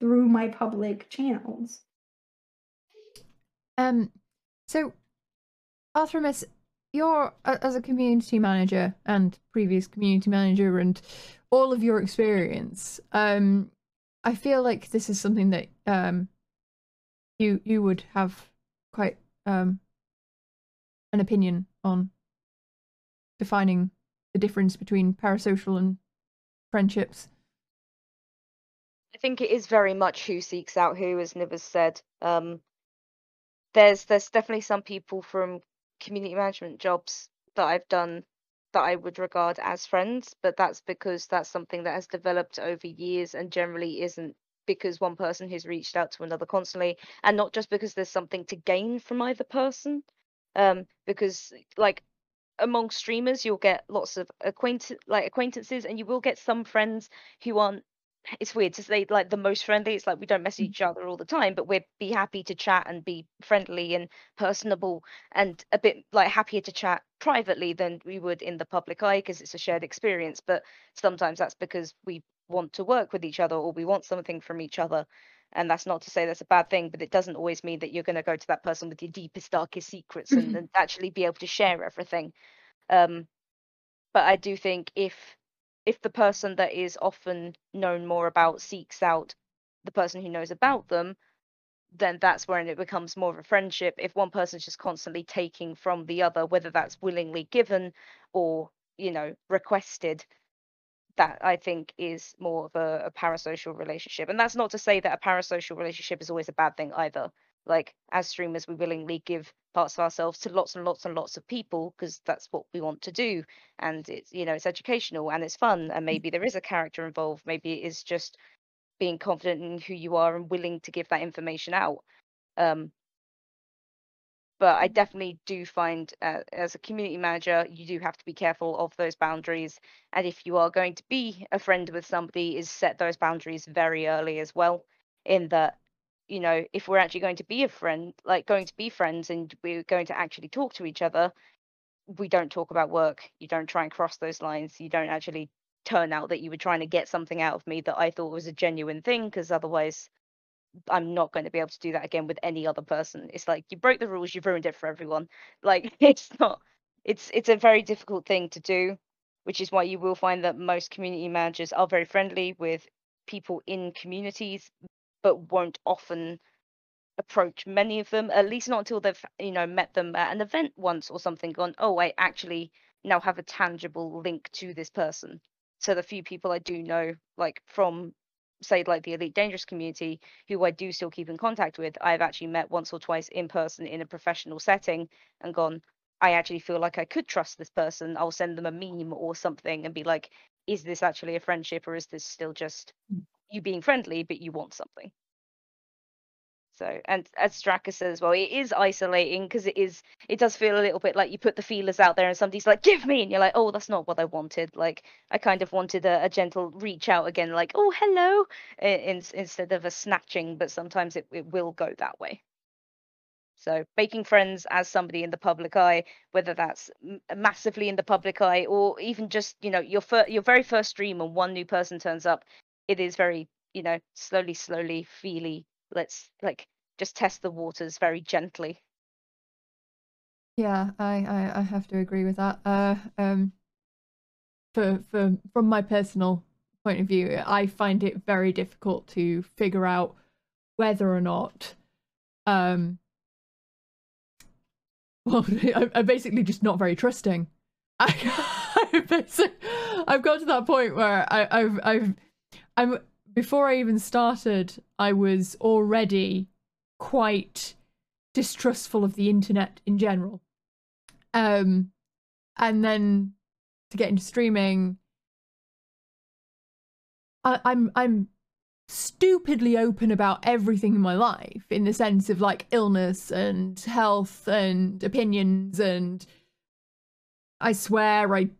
[SPEAKER 3] through my public channels.
[SPEAKER 1] Um, so Arthremis, you're as a community manager and previous community manager and all of your experience. Um, I feel like this is something that um, you you would have quite um an opinion on defining the difference between parasocial and friendships?
[SPEAKER 2] I think it is very much who seeks out who, as Niv has said. Um, there's there's definitely some people from community management jobs that I've done that I would regard as friends, but that's because that's something that has developed over years and generally isn't because one person has reached out to another constantly, and not just because there's something to gain from either person. Um, because like among streamers, you'll get lots of acquaint like acquaintances, and you will get some friends who aren't it's weird to say like the most friendly. It's like we don't message
[SPEAKER 3] Mm.
[SPEAKER 2] each other all the time, but we'd be happy to chat and be friendly and personable and a bit like happier to chat privately than we would in the public eye because it's a shared experience. But sometimes that's because we want to work with each other or we want something from each other. And that's not to say that's a bad thing, but it doesn't always mean that you're going to go to that person with your deepest, darkest secrets and, and actually be able to share everything. Um, but I do think if if the person that is often known more about seeks out the person who knows about them, then that's when it becomes more of a friendship. If one person's just constantly taking from the other, whether that's willingly given or, you know, requested, that I think is more of a, a parasocial relationship. And that's not to say that a parasocial relationship is always a bad thing either. Like as streamers, we willingly give parts of ourselves to lots and lots and lots of people because that's what we want to do. And it's you know it's educational and it's fun. And maybe there is a character involved. Maybe it is just being confident in who you are and willing to give that information out. Um, but I definitely do find uh, as a community manager, you do have to be careful of those boundaries. And if you are going to be a friend with somebody, is set those boundaries very early as well. In that, you know, if we're actually going to be a friend, like going to be friends, and we're going to actually talk to each other, we don't talk about work. You don't try and cross those lines. You don't actually turn out that you were trying to get something out of me that I thought was a genuine thing, because otherwise I'm not going to be able to do that again with any other person. It's like you broke the rules, you've ruined it for everyone. Like it's not it's it's a very difficult thing to do, which is why you will find that most community managers are very friendly with people in communities but won't often approach many of them, at least not until they've, you know, met them at an event once or something, gone, oh, I actually now have a tangible link to this person. So the few people I do know, like from say like the elite dangerous community who i do still keep in contact with i've actually met once or twice in person in a professional setting and gone i actually feel like i could trust this person i'll send them a meme or something and be like is this actually a friendship or is this still just
[SPEAKER 3] Mm.
[SPEAKER 2] You being friendly but you want something. So and as Straka says well it is isolating because it is it does feel a little bit like you put the feelers out there and somebody's like give me and you're like oh that's not what i wanted. Like i kind of wanted a, a gentle reach out again like oh hello in, instead of a snatching but sometimes it, it will go that way. So making friends as somebody in the public eye whether that's massively in the public eye or even just you know your fir- your very first stream and one new person turns up it is very you know slowly slowly feely let's like just test the waters very gently
[SPEAKER 1] Yeah, I, I, I have to agree with that. Uh, um, for for from my personal point of view, I find it very difficult to figure out whether or not, um, well, I'm basically just not very trusting. I, I've got to that point where I, I've I've I'm before I even started, I was already quite distrustful of the internet in general. Um, and then to get into streaming, I, I'm I'm stupidly open about everything in my life in the sense of like illness and health and opinions and I swear I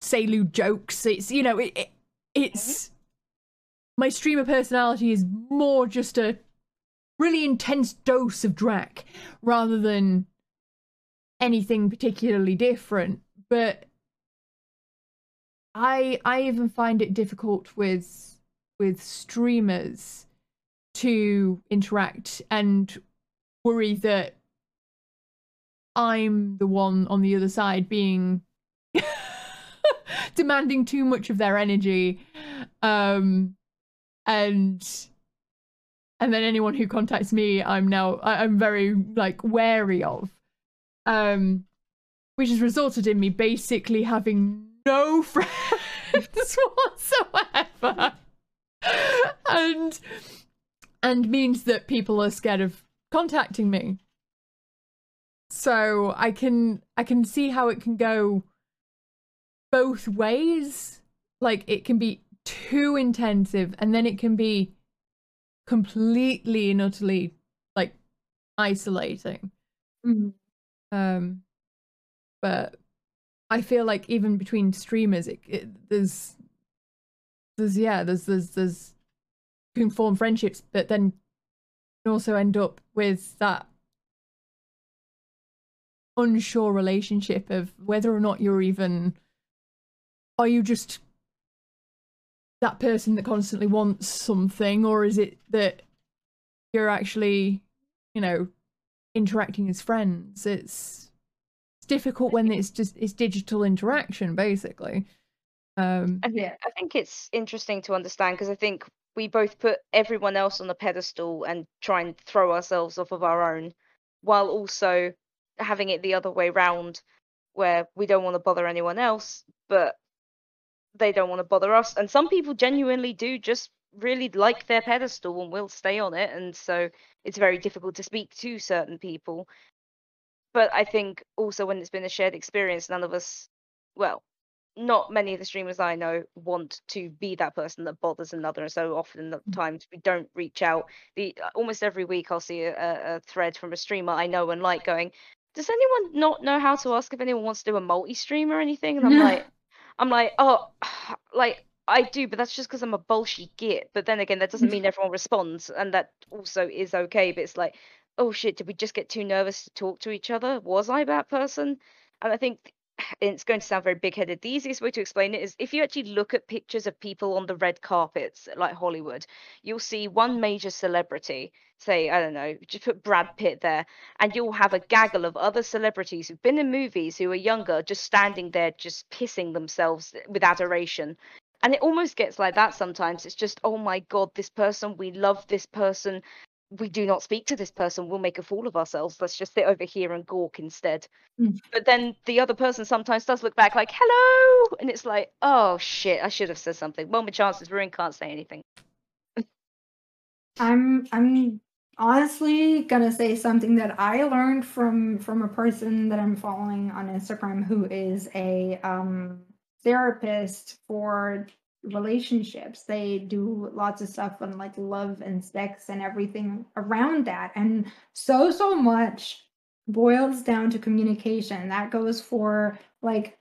[SPEAKER 1] say lewd jokes. It's you know it, it it's my streamer personality is more just a really intense dose of Drac rather than anything particularly different. But I I even find it difficult with with streamers to interact and worry that I'm the one on the other side being demanding too much of their energy um and and then anyone who contacts me i'm now I- i'm very like wary of um which has resulted in me basically having no friends whatsoever and and means that people are scared of contacting me. So I can I can see how it can go both ways. Like it can be too intensive and then it can be completely and utterly like isolating.
[SPEAKER 3] Mhm.
[SPEAKER 1] Um but I feel like even between streamers it, it there's there's yeah, there's there's there's you can form friendships but then also end up with that unsure relationship of whether or not you're even are you just that person that constantly wants something or is it that you're actually you know interacting as friends it's it's difficult when it's just it's digital interaction basically um
[SPEAKER 3] Yeah.
[SPEAKER 2] I think it's interesting to understand because I think we both put everyone else on a pedestal and try and throw ourselves off of our own, while also having it the other way round, where we don't want to bother anyone else, but they don't want to bother us. And some people genuinely do just really like their pedestal and will stay on it, and so it's very difficult to speak to certain people. But I think also when it's been a shared experience, none of us, well, not many of the streamers I know want to be that person that bothers another, and so often at mm. times we don't reach out. The almost every week I'll see a, a, a thread from a streamer I know and like going, "Does anyone not know how to ask if anyone wants to do a multi-stream or anything?" And I'm like, I'm like, oh, like I do, but that's just because I'm a bullshit git. But then again, that doesn't mean everyone responds, and that also is okay. But it's like, oh shit, did we just get too nervous to talk to each other? Was I that person? And I think it's going to sound very big-headed. The easiest way to explain it is if you actually look at pictures of people on the red carpets, like Hollywood, you'll see one major celebrity, say, I don't know, just put Brad Pitt there, and you'll have a gaggle of other celebrities who've been in movies who are younger, just standing there, just pissing themselves with adoration. And it almost gets like that sometimes. It's just, oh my God, this person, we love this person. We do not speak to this person. We'll make a fool of ourselves. Let's just sit over here and gawk instead.
[SPEAKER 3] Mm.
[SPEAKER 2] But then the other person sometimes does look back like, hello. And it's like, oh shit, I should have said something. Well, my chances ruined, can't say anything.
[SPEAKER 3] I'm I'm honestly gonna say something that I learned from from a person that I'm following on Instagram who is a um therapist for relationships. They do lots of stuff on like love and sex and everything around that. And so so much boils down to communication. That goes for like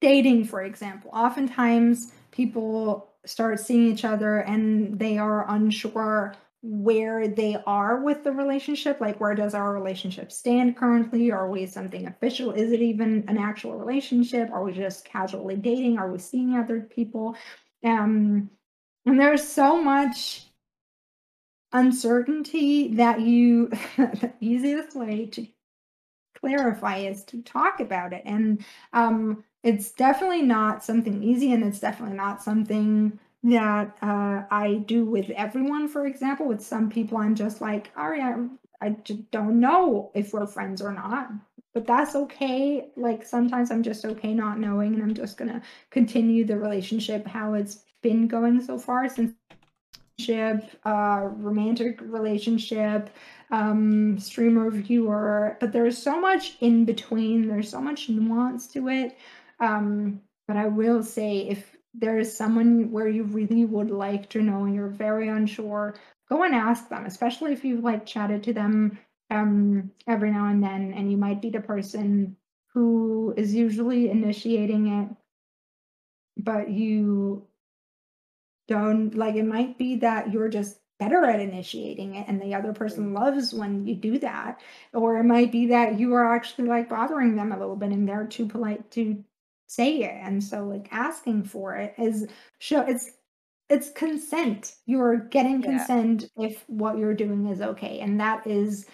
[SPEAKER 3] dating, for example. Oftentimes people start seeing each other and they are unsure where they are with the relationship. Like, where does our relationship stand currently? Are we something official? Is it even an actual relationship? Are we just casually dating? Are we seeing other people? Um, and there's so much uncertainty that you, the easiest way to clarify is to talk about it. And um, it's definitely not something easy, and it's definitely not something that uh, I do with everyone. For example, with some people, I'm just like, all right, I just don't know if we're friends or not. But that's okay. Like sometimes I'm just okay not knowing, and I'm just gonna continue the relationship how it's been going so far since uh, romantic relationship, um, streamer viewer. But there's so much in between. There's so much nuance to it. Um, but I will say, if there is someone where you really would like to know and you're very unsure, go and ask them, especially if you've like chatted to them um, every now and then, and you might be the person who is usually initiating it, but you don't like it might be that you're just better at initiating it and the other person loves when you do that or it might be that you are actually like bothering them a little bit and they're too polite to say it and so like asking for it is show it's it's consent you're getting
[SPEAKER 2] Yeah.
[SPEAKER 3] consent if what you're doing is okay and that is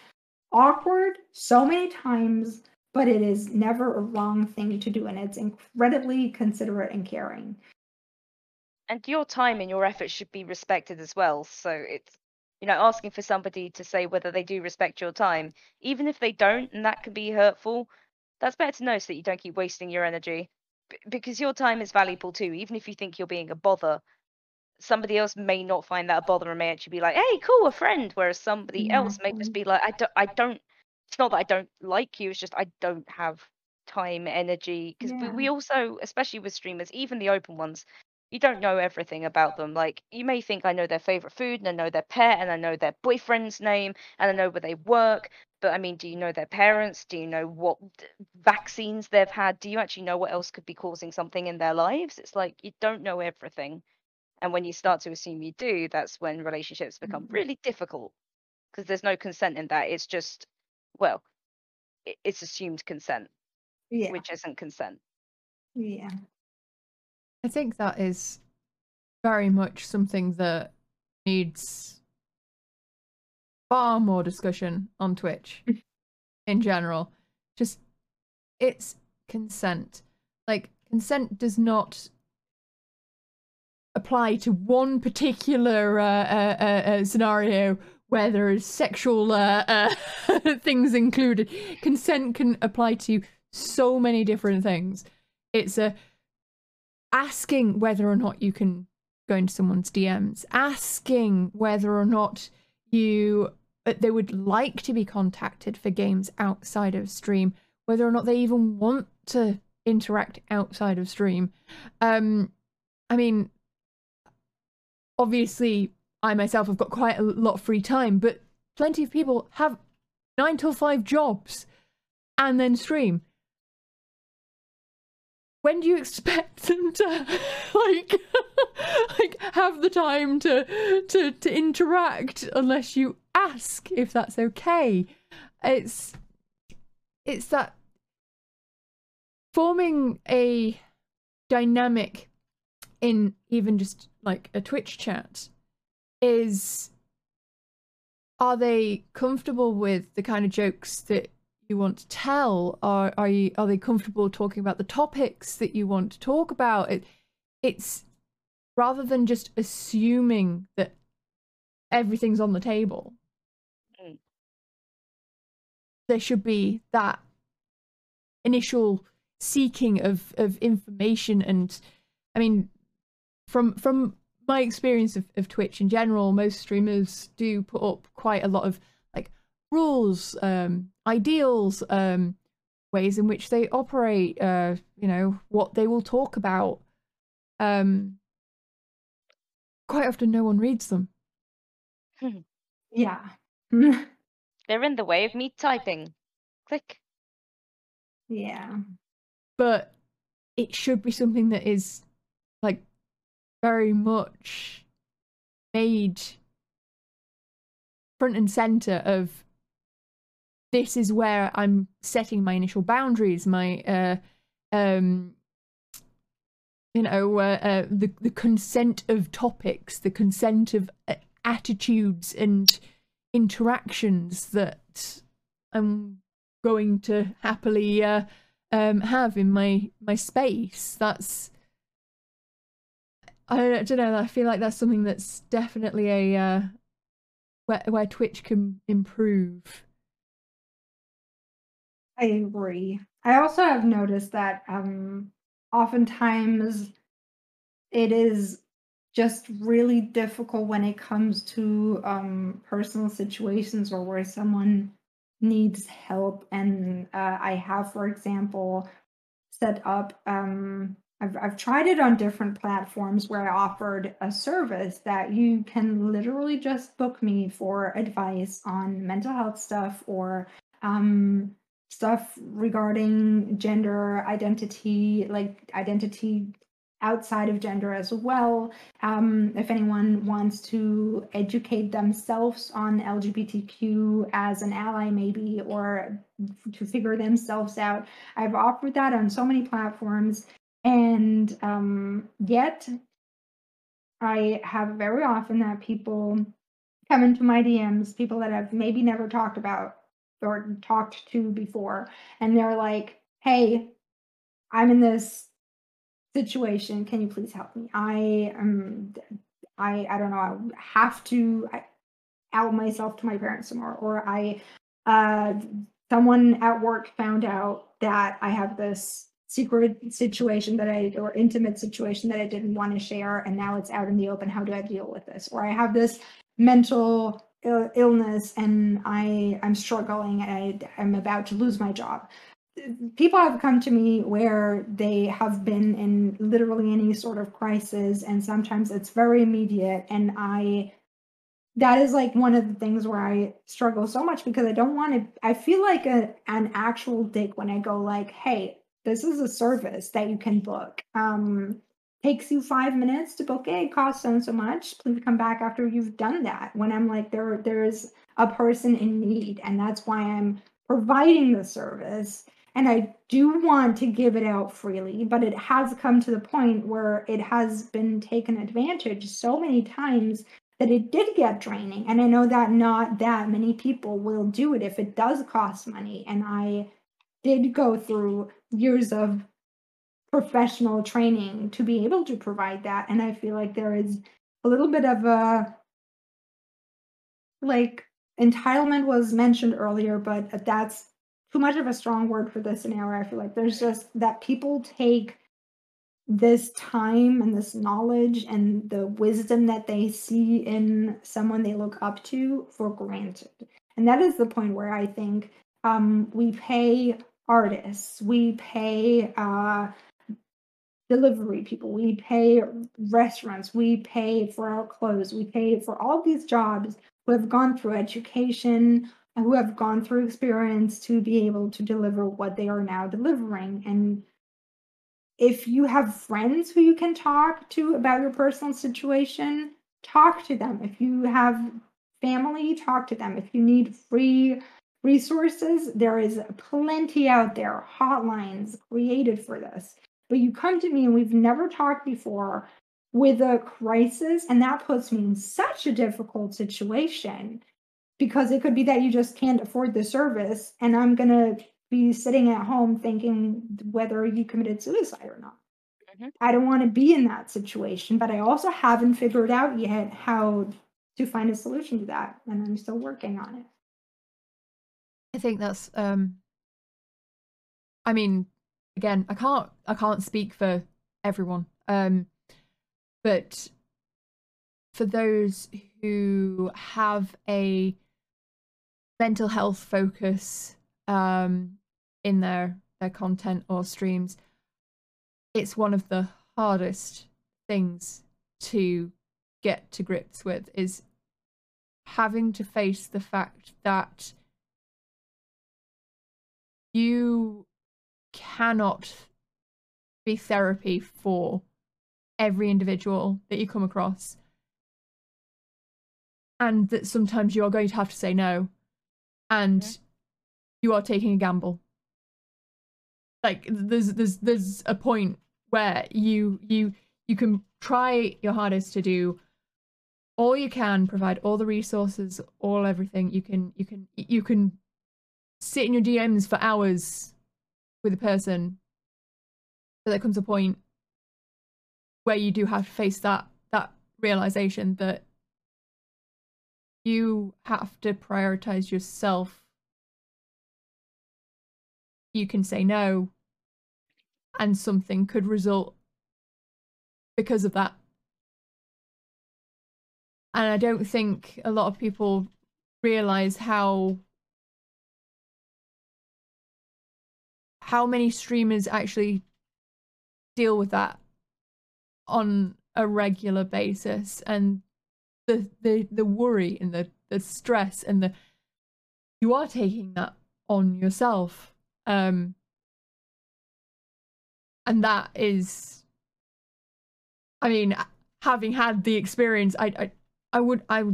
[SPEAKER 3] awkward so many times but it is never a wrong thing to do and it's incredibly considerate and caring
[SPEAKER 2] and your time and your effort should be respected as well. So it's you know asking for somebody to say whether they do respect your time, even if they don't, and that can be hurtful. That's better to know so that you don't keep wasting your energy, because your time is valuable too. Even if you think you're being a bother, somebody else may not find that a bother and may actually be like, "Hey, cool, a friend," whereas somebody
[SPEAKER 3] Yeah.
[SPEAKER 2] else may just mm-hmm. be like, "I don't, I don't." It's not that I don't like you; it's just I don't have time, energy. Because we, we also, especially with streamers, even the open ones, you don't know everything about them. Like you may think I know their favorite food and I know their pet and I know their boyfriend's name and I know where they work. But I mean, do you know their parents? Do you know what vaccines they've had? Do you actually know what else could be causing something in their lives? It's like you don't know everything. And when you start to assume you do, that's when relationships become
[SPEAKER 3] Mhm.
[SPEAKER 2] really difficult because there's no consent in that. It's just, well, it's assumed consent,
[SPEAKER 3] Yeah.
[SPEAKER 2] which isn't consent.
[SPEAKER 3] Yeah.
[SPEAKER 1] I think that is very much something that needs far more discussion on Twitch in general. Just it's consent. Like consent does not apply to one particular uh, uh, uh, uh, scenario where there is sexual uh, uh, things included. Consent can apply to so many different things. It's a asking whether or not you can go into someone's DMs, asking whether or not you uh, they would like to be contacted for games outside of stream, whether or not they even want to interact outside of stream. Um, I mean, obviously, I myself have got quite a lot of free time, but plenty of people have nine till five jobs and then stream when do you expect them to like like have the time to to to interact unless you ask if that's okay it's it's that forming a dynamic in even just like a twitch chat is are they comfortable with the kind of jokes that you want to tell? Are are you are they comfortable talking about the topics that you want to talk about? It it's rather than just assuming that everything's on the table. There should be that initial seeking of of information and I mean from from my experience of, of Twitch in general, most streamers do put up quite a lot of like rules, um, ideals, um, ways in which they operate, uh, you know, what they will talk about. Um, quite often, no one reads them.
[SPEAKER 3] Yeah.
[SPEAKER 2] They're in the way of me typing. Click.
[SPEAKER 3] yeah.
[SPEAKER 1] but it should be something that is like very much made front and center of this is where I'm setting my initial boundaries, my uh um you know uh, uh the the consent of topics, the consent of uh, attitudes and interactions that I'm going to happily uh um have in my my space that's I don't, know I feel like that's something that's definitely a uh where where Twitch can improve
[SPEAKER 3] I agree. I also have noticed that um oftentimes it is just really difficult when it comes to um personal situations or where someone needs help. And uh, I have for example set up um I've I've tried it on different platforms where I offered a service that you can literally just book me for advice on mental health stuff or um stuff regarding gender identity, like identity outside of gender as well. Um, if anyone wants to educate themselves on LGBTQ as an ally, maybe, or to figure themselves out, I've offered that on so many platforms. And um, yet, I have very often that people come into my DMs, people that I've maybe never talked about or talked to before, and they're like, "Hey, I'm in this situation. Can you please help me? I am, I I don't know. I have to out myself to my parents more, or I, uh, someone at work found out that I have this secret situation that I or intimate situation that I didn't want to share and now it's out in the open how do I deal with this or I have this mental Ill- illness and I I'm struggling I, I'm about to lose my job people have come to me where they have been in literally any sort of crisis and sometimes it's very immediate and I that is like one of the things where I struggle so much because I don't want to I feel like a, an actual dick when I go like hey this is a service that you can book. Um, takes you five minutes to book it. It costs so and so much. Please come back after you've done that. When I'm like there, there's a person in need, and that's why I'm providing the service. And I do want to give it out freely, but it has come to the point where it has been taken advantage so many times that it did get draining. And I know that not that many people will do it if it does cost money. And I did go through years of professional training to be able to provide that. And I feel like there is a little bit of a like entitlement was mentioned earlier, but that's too much of a strong word for this scenario. I feel like there's just that people take this time and this knowledge and the wisdom that they see in someone they look up to for granted. And that is the point where I think um, we pay artists, we pay uh, delivery people, we pay restaurants, we pay for our clothes, we pay for all these jobs who have gone through education, who have gone through experience to be able to deliver what they are now delivering. And if you have friends who you can talk to about your personal situation, talk to them. If you have family, talk to them. If you need free resources. There is plenty out there, hotlines created for this. But you come to me and we've never talked before with a crisis, and that puts me in such a difficult situation because it could be that you just can't afford the service, and I'm going to be sitting at home thinking whether you committed suicide or not. Mm-hmm. I don't want to be in that situation, but I also haven't figured out yet how to find a solution to that, and I'm still working on it.
[SPEAKER 1] I think that's um I mean again, I can't I can't speak for everyone. Um but for those who have a mental health focus um in their their content or streams, it's one of the hardest things to get to grips with is having to face the fact that you cannot be therapy for every individual that you come across. And that sometimes you are going to have to say no and yeah. you are taking a gamble like there's there's there's a point where you you you can try your hardest to do all you can provide all the resources all everything you can you can you can sit in your DMs for hours with a person, but there comes a point where you do have to face that that realization that you have to prioritize yourself. You can say no, and something could result because of that. And I don't think a lot of people realize how how many streamers actually deal with that on a regular basis and the the the worry and the the stress and the you are taking that on yourself um and that is i mean having had the experience i i, I would i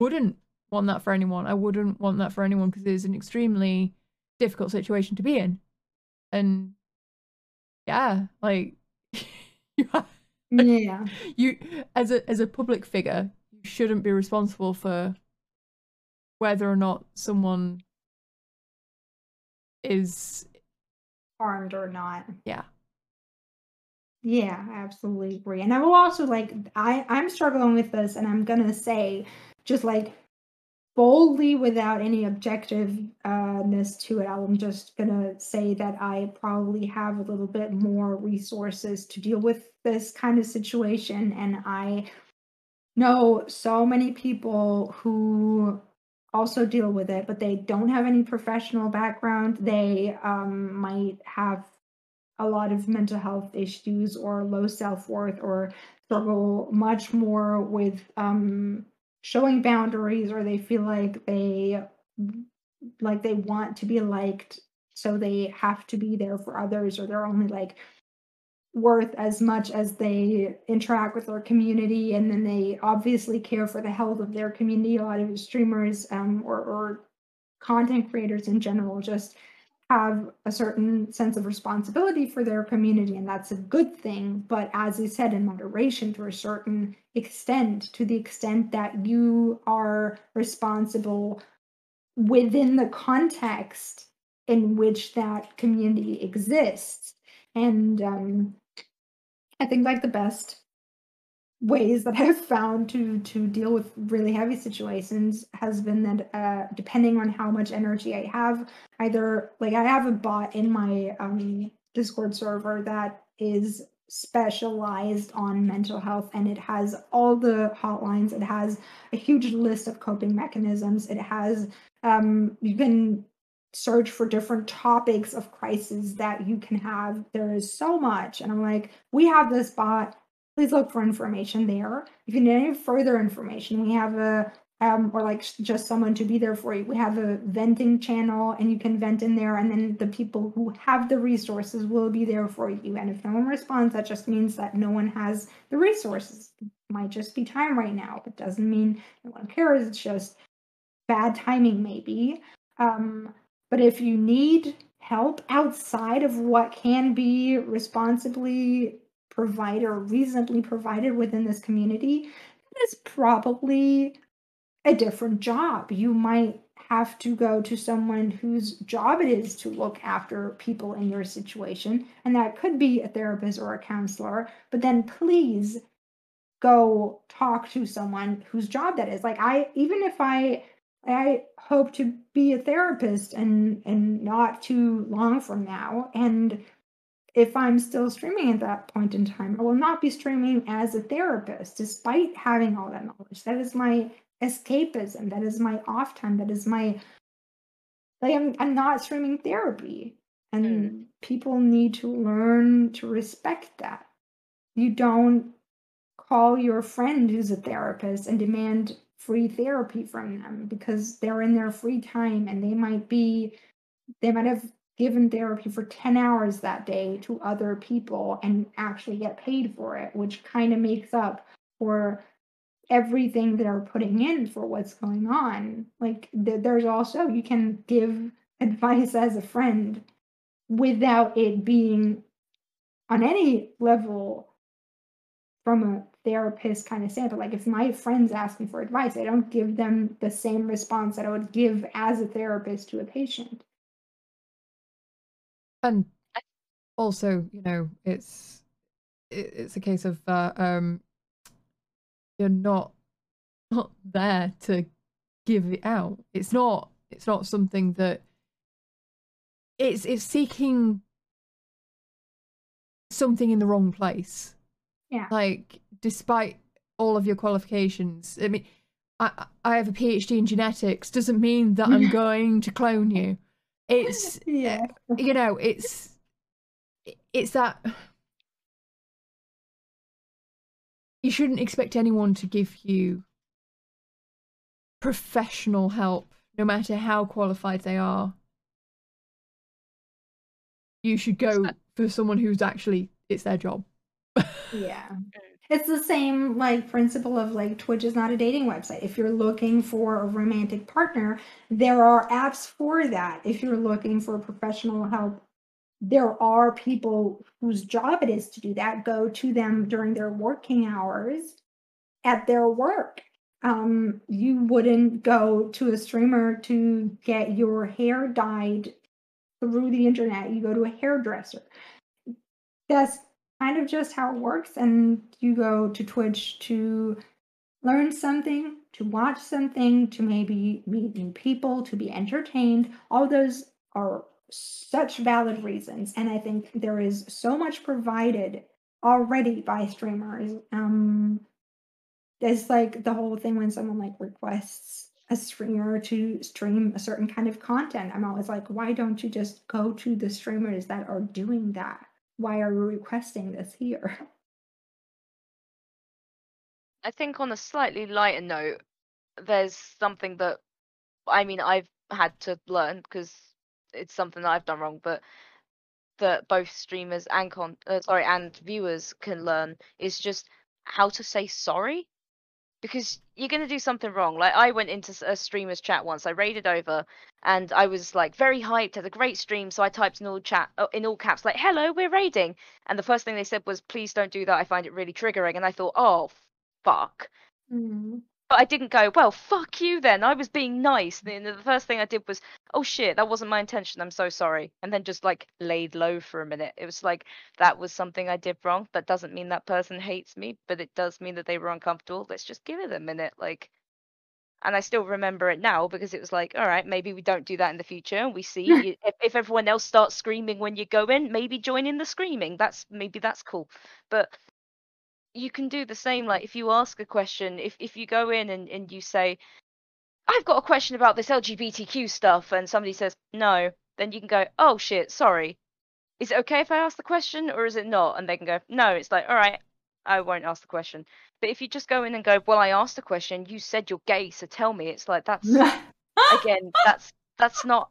[SPEAKER 1] wouldn't want that for anyone. I wouldn't want that for anyone because it's an extremely difficult situation to be in. And yeah like you have,
[SPEAKER 3] yeah.
[SPEAKER 1] you as a as a public figure shouldn't be responsible for whether or not someone is
[SPEAKER 3] harmed or not
[SPEAKER 1] yeah
[SPEAKER 3] yeah i absolutely agree and i will also like i i'm struggling with this and i'm gonna say just like boldly without any objectiveness to it. I'm just gonna say that I probably have a little bit more resources to deal with this kind of situation, and I know so many people who also deal with it, but they don't have any professional background. They um, might have a lot of mental health issues or low self worth or struggle much more with um, showing boundaries or they feel like they like they want to be liked so they have to be there for others or they're only like worth as much as they interact with their community and then they obviously care for the health of their community a lot of streamers um, or, or content creators in general just have a certain sense of responsibility for their community, and that's a good thing. But as I said, in moderation to a certain extent, to the extent that you are responsible within the context in which that community exists. And um, I think like the best ways that I've found to to deal with really heavy situations has been that uh, depending on how much energy I have, either like I have a bot in my um, Discord server that is specialized on mental health and it has all the hotlines. It has a huge list of coping mechanisms. It has um you can search for different topics of crisis that you can have there is so much and i'm like we have this bot please look for information there. If you need any further information, we have a um, or like just someone to be there for you. We have a venting channel and you can vent in there, and then the people who have the resources will be there for you. And if no one responds, that just means that no one has the resources. It might just be time right now. It doesn't mean no one cares. It's just bad timing, maybe. Um, but if you need help outside of what can be responsibly provided or reasonably provided within this community, that is probably a different job. You might have to go to someone whose job it is to look after people in your situation, and that could be a therapist or a counselor, but then please go talk to someone whose job that is. Like I even if I I hope to be a therapist and and not too long from now and if I'm still streaming at that point in time, I will not be streaming as a therapist, despite having all that knowledge. That is my escapism. That is my off time. That is my like I'm I'm not streaming therapy. And mm. people need to learn to respect that. You don't call your friend who's a therapist and demand free therapy from them because they're in their free time and they might be they might have given therapy for 10 hours that day to other people and actually get paid for it, which kind of makes up for everything they're putting in for what's going on. Like, th- there's also, you can give advice as a friend without it being on any level from a therapist kind of standpoint. Like, if my friends ask me for advice, I don't give them the same response that I would give as a therapist to a patient.
[SPEAKER 1] And also you know it's it's a case of uh, um you're not not there to give it out. It's not it's not something that it's it's seeking something in the wrong place.
[SPEAKER 3] Yeah.
[SPEAKER 1] Like despite all of your qualifications i mean i i have a phd in genetics doesn't mean that i'm going to clone you it's yeah. Eh, you know, it's it's that you shouldn't expect anyone to give you professional help no matter how qualified they are. You should go for someone who's actually it's their job.
[SPEAKER 3] yeah. Mm. It's the same like principle of like Twitch is not a dating website. If you're looking for a romantic partner, there are apps for that. If you're looking for professional help, there are people whose job it is to do that. Go to them during their working hours at their work. Um, you wouldn't go to a streamer to get your hair dyed through the internet. You go to a hairdresser. That's kind of just how it works. And you go to Twitch to learn something to watch something, to maybe meet new people, to be entertained. All those are such valid reasons. And I think there is so much provided already by streamers. Um, there's like the whole thing when someone like requests a streamer to stream a certain kind of content. I'm always like, why don't you just go to the streamers that are doing that? Why are you requesting this here?
[SPEAKER 2] I think on a slightly lighter note, there's something that I mean I've had to learn because it's something that I've done wrong, but that both streamers and con uh, sorry and viewers can learn is just how to say sorry because you're going to do something wrong. Like i went into a streamer's chat once i raided over and i was like very hyped had a great stream so i typed in all chat uh, in all caps like hello we're raiding. And the first thing they said was please don't do that i find it really triggering. And i thought oh fuck.
[SPEAKER 3] Mm.
[SPEAKER 2] But I didn't go, well, fuck you then. I was being nice. And the first thing I did was, oh shit, that wasn't my intention. I'm so sorry. And then just like laid low for a minute. It was like, that was something I did wrong. That doesn't mean that person hates me, but it does mean that they were uncomfortable. Let's just give it a minute. Like, and I still remember it now because it was like, all right, maybe we don't do that in the future. And we see you, if, if everyone else starts screaming when you go in, maybe join in the screaming. That's maybe that's cool. But you can do the same like if you ask a question if if you go in and, and you say i've got a question about this lgbtq stuff and somebody says no then you can go oh shit sorry. Is it okay if i ask the question or is it not? And they can go no. It's like all right i won't ask the question. But if you just go in and go well i asked a question you said you're gay so tell me it's like that's again that's that's not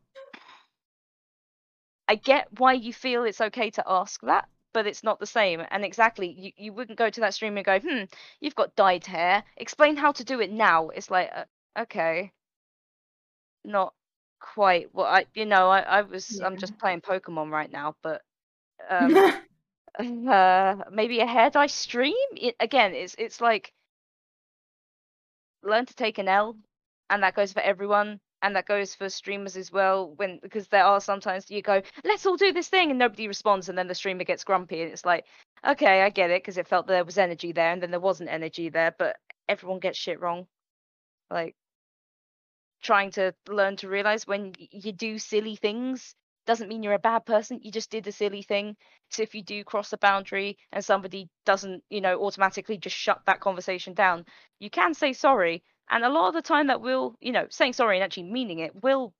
[SPEAKER 2] i get why you feel it's okay to ask that but it's not the same. And exactly, you, you wouldn't go to that stream and go, hmm, you've got dyed hair. Explain how to do it now. It's like, uh, okay, not quite what I, you know, I, I was, I'm just playing Pokemon right now, but um, uh, maybe a hair dye stream. It, again, it's it's like learn to take an L, and that goes for everyone and that goes for streamers as well when because there are sometimes you go let's all do this thing and nobody responds and then the streamer gets grumpy and it's like okay i get it because it felt there was energy there and then there wasn't energy there but everyone gets shit wrong. Like trying to learn to realize when you do silly things doesn't mean you're a bad person you just did a silly thing. So if you do cross a boundary and somebody doesn't you know automatically just shut that conversation down you can say sorry and a lot of the time that we'll, you know saying sorry and actually meaning it will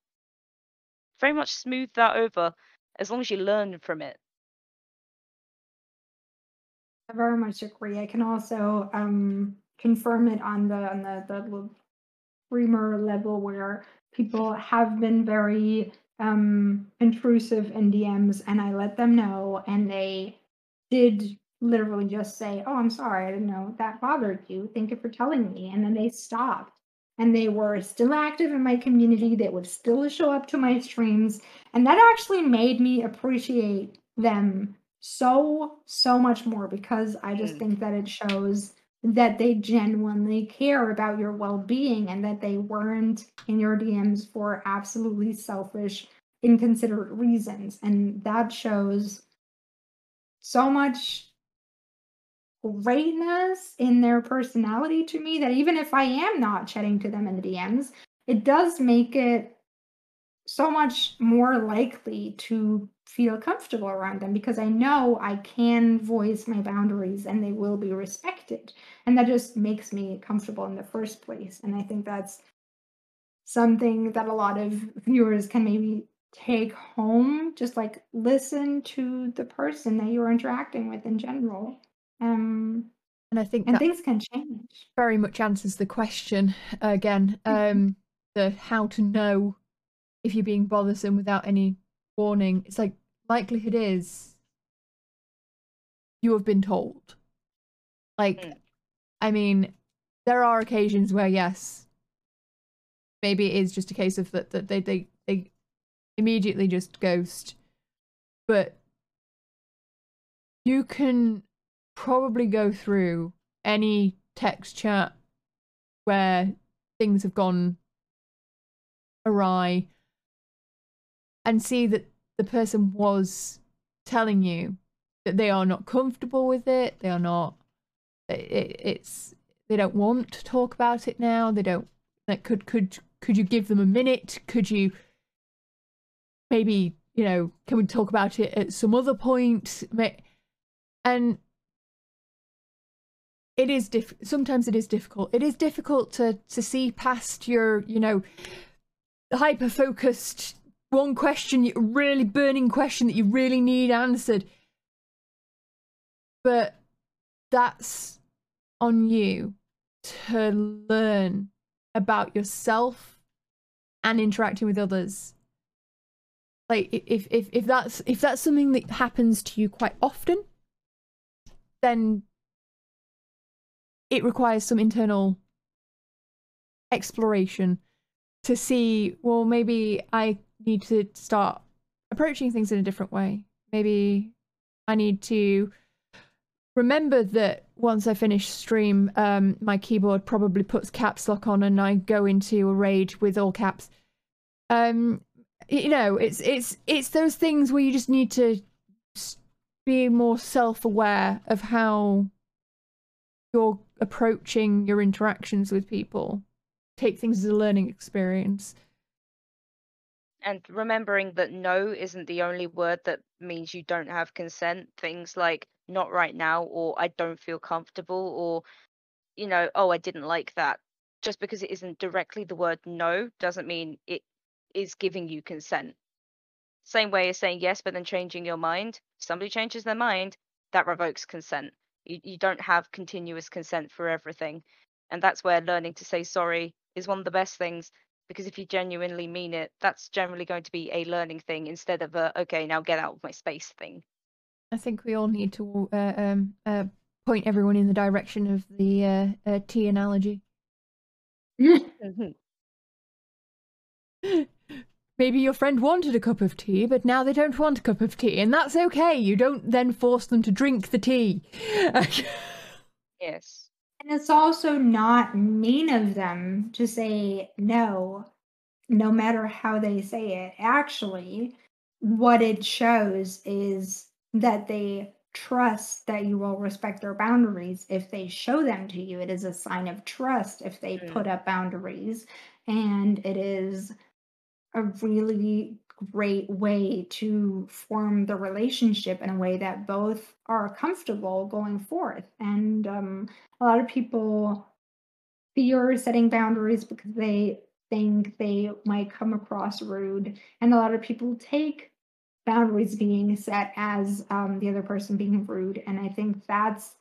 [SPEAKER 2] very much smooth that over as long as you learn from it
[SPEAKER 3] I very much agree. I can also um, confirm it on the on the the streamer level where people have been very um, intrusive in DMs, and I let them know, and they did literally just say, "Oh, I'm sorry, I didn't know that bothered you. Thank you for telling me," and then they stopped. And they were still active in my community. They would still show up to my streams. And that actually made me appreciate them so so much more because i just
[SPEAKER 2] Mm.
[SPEAKER 3] think that it shows that they genuinely care about your well-being and that they weren't in your dms for absolutely selfish inconsiderate reasons and that shows so much greatness in their personality to me that even if i am not chatting to them in the dms it does make it so much more likely to feel comfortable around them because I know I can voice my boundaries and they will be respected. And that just makes me comfortable in the first place. And I think that's something that a lot of viewers can maybe take home. Just like listen to the person that you're interacting with in general. Um,
[SPEAKER 1] And I think
[SPEAKER 3] and things can change.
[SPEAKER 1] very much answers the question again.
[SPEAKER 3] Mhm.
[SPEAKER 1] Um, the how to know if you're being bothersome without any warning. It's like likelihood is you have been told. Like,
[SPEAKER 2] Mm.
[SPEAKER 1] I mean, there are occasions where yes, maybe it is just a case of that that they they they immediately just ghost, but you can probably go through any text chat where things have gone awry and see that the person was telling you that they are not comfortable with it they are not it, it, it's they don't want to talk about it now. They don't. Like, could could could you give them a minute? Could you maybe you know? Can we talk about it at some other point? And it is diff sometimes it is difficult. It is difficult to to see past your you know hyper focused one question really burning question that you really need answered. But that's on you to learn about yourself and interacting with others. Like if if if that's if that's something that happens to you quite often then it requires some internal exploration to see well maybe i need to start approaching things in a different way. Maybe i need to remember that once i finish stream um, my keyboard probably puts caps lock on and i go into a rage with all caps. Um you know it's it's it's those things where you just need to be more self-aware of how you're approaching your interactions with people. Take things as a learning experience.
[SPEAKER 2] And remembering that no isn't the only word that means you don't have consent. Things like not right now, or I don't feel comfortable, or, you know, oh, I didn't like that. Just because it isn't directly the word no doesn't mean it is giving you consent. Same way as saying yes, but then changing your mind. Somebody changes their mind, that revokes consent. You, you don't have continuous consent for everything. And that's where learning to say sorry is one of the best things because if you genuinely mean it, that's generally going to be a learning thing instead of a, okay, now get out of my space thing.
[SPEAKER 1] I think we all need to uh, um, uh, point everyone in the direction of the uh, uh tea analogy. Maybe your friend wanted a cup of tea, but now they don't want a cup of tea, and that's okay. You don't then force them to drink the tea.
[SPEAKER 2] yes.
[SPEAKER 3] And it's also not mean of them to say no, no matter how they say it. Actually, what it shows is that they trust that you will respect their boundaries if they show them to you. It is a sign of trust if they mm. put up boundaries. And it is a really great way to form the relationship in a way that both are comfortable going forth. And um, a lot of people fear setting boundaries because they think they might come across rude. And a lot of people take boundaries being set as um, the other person being rude. And I think that's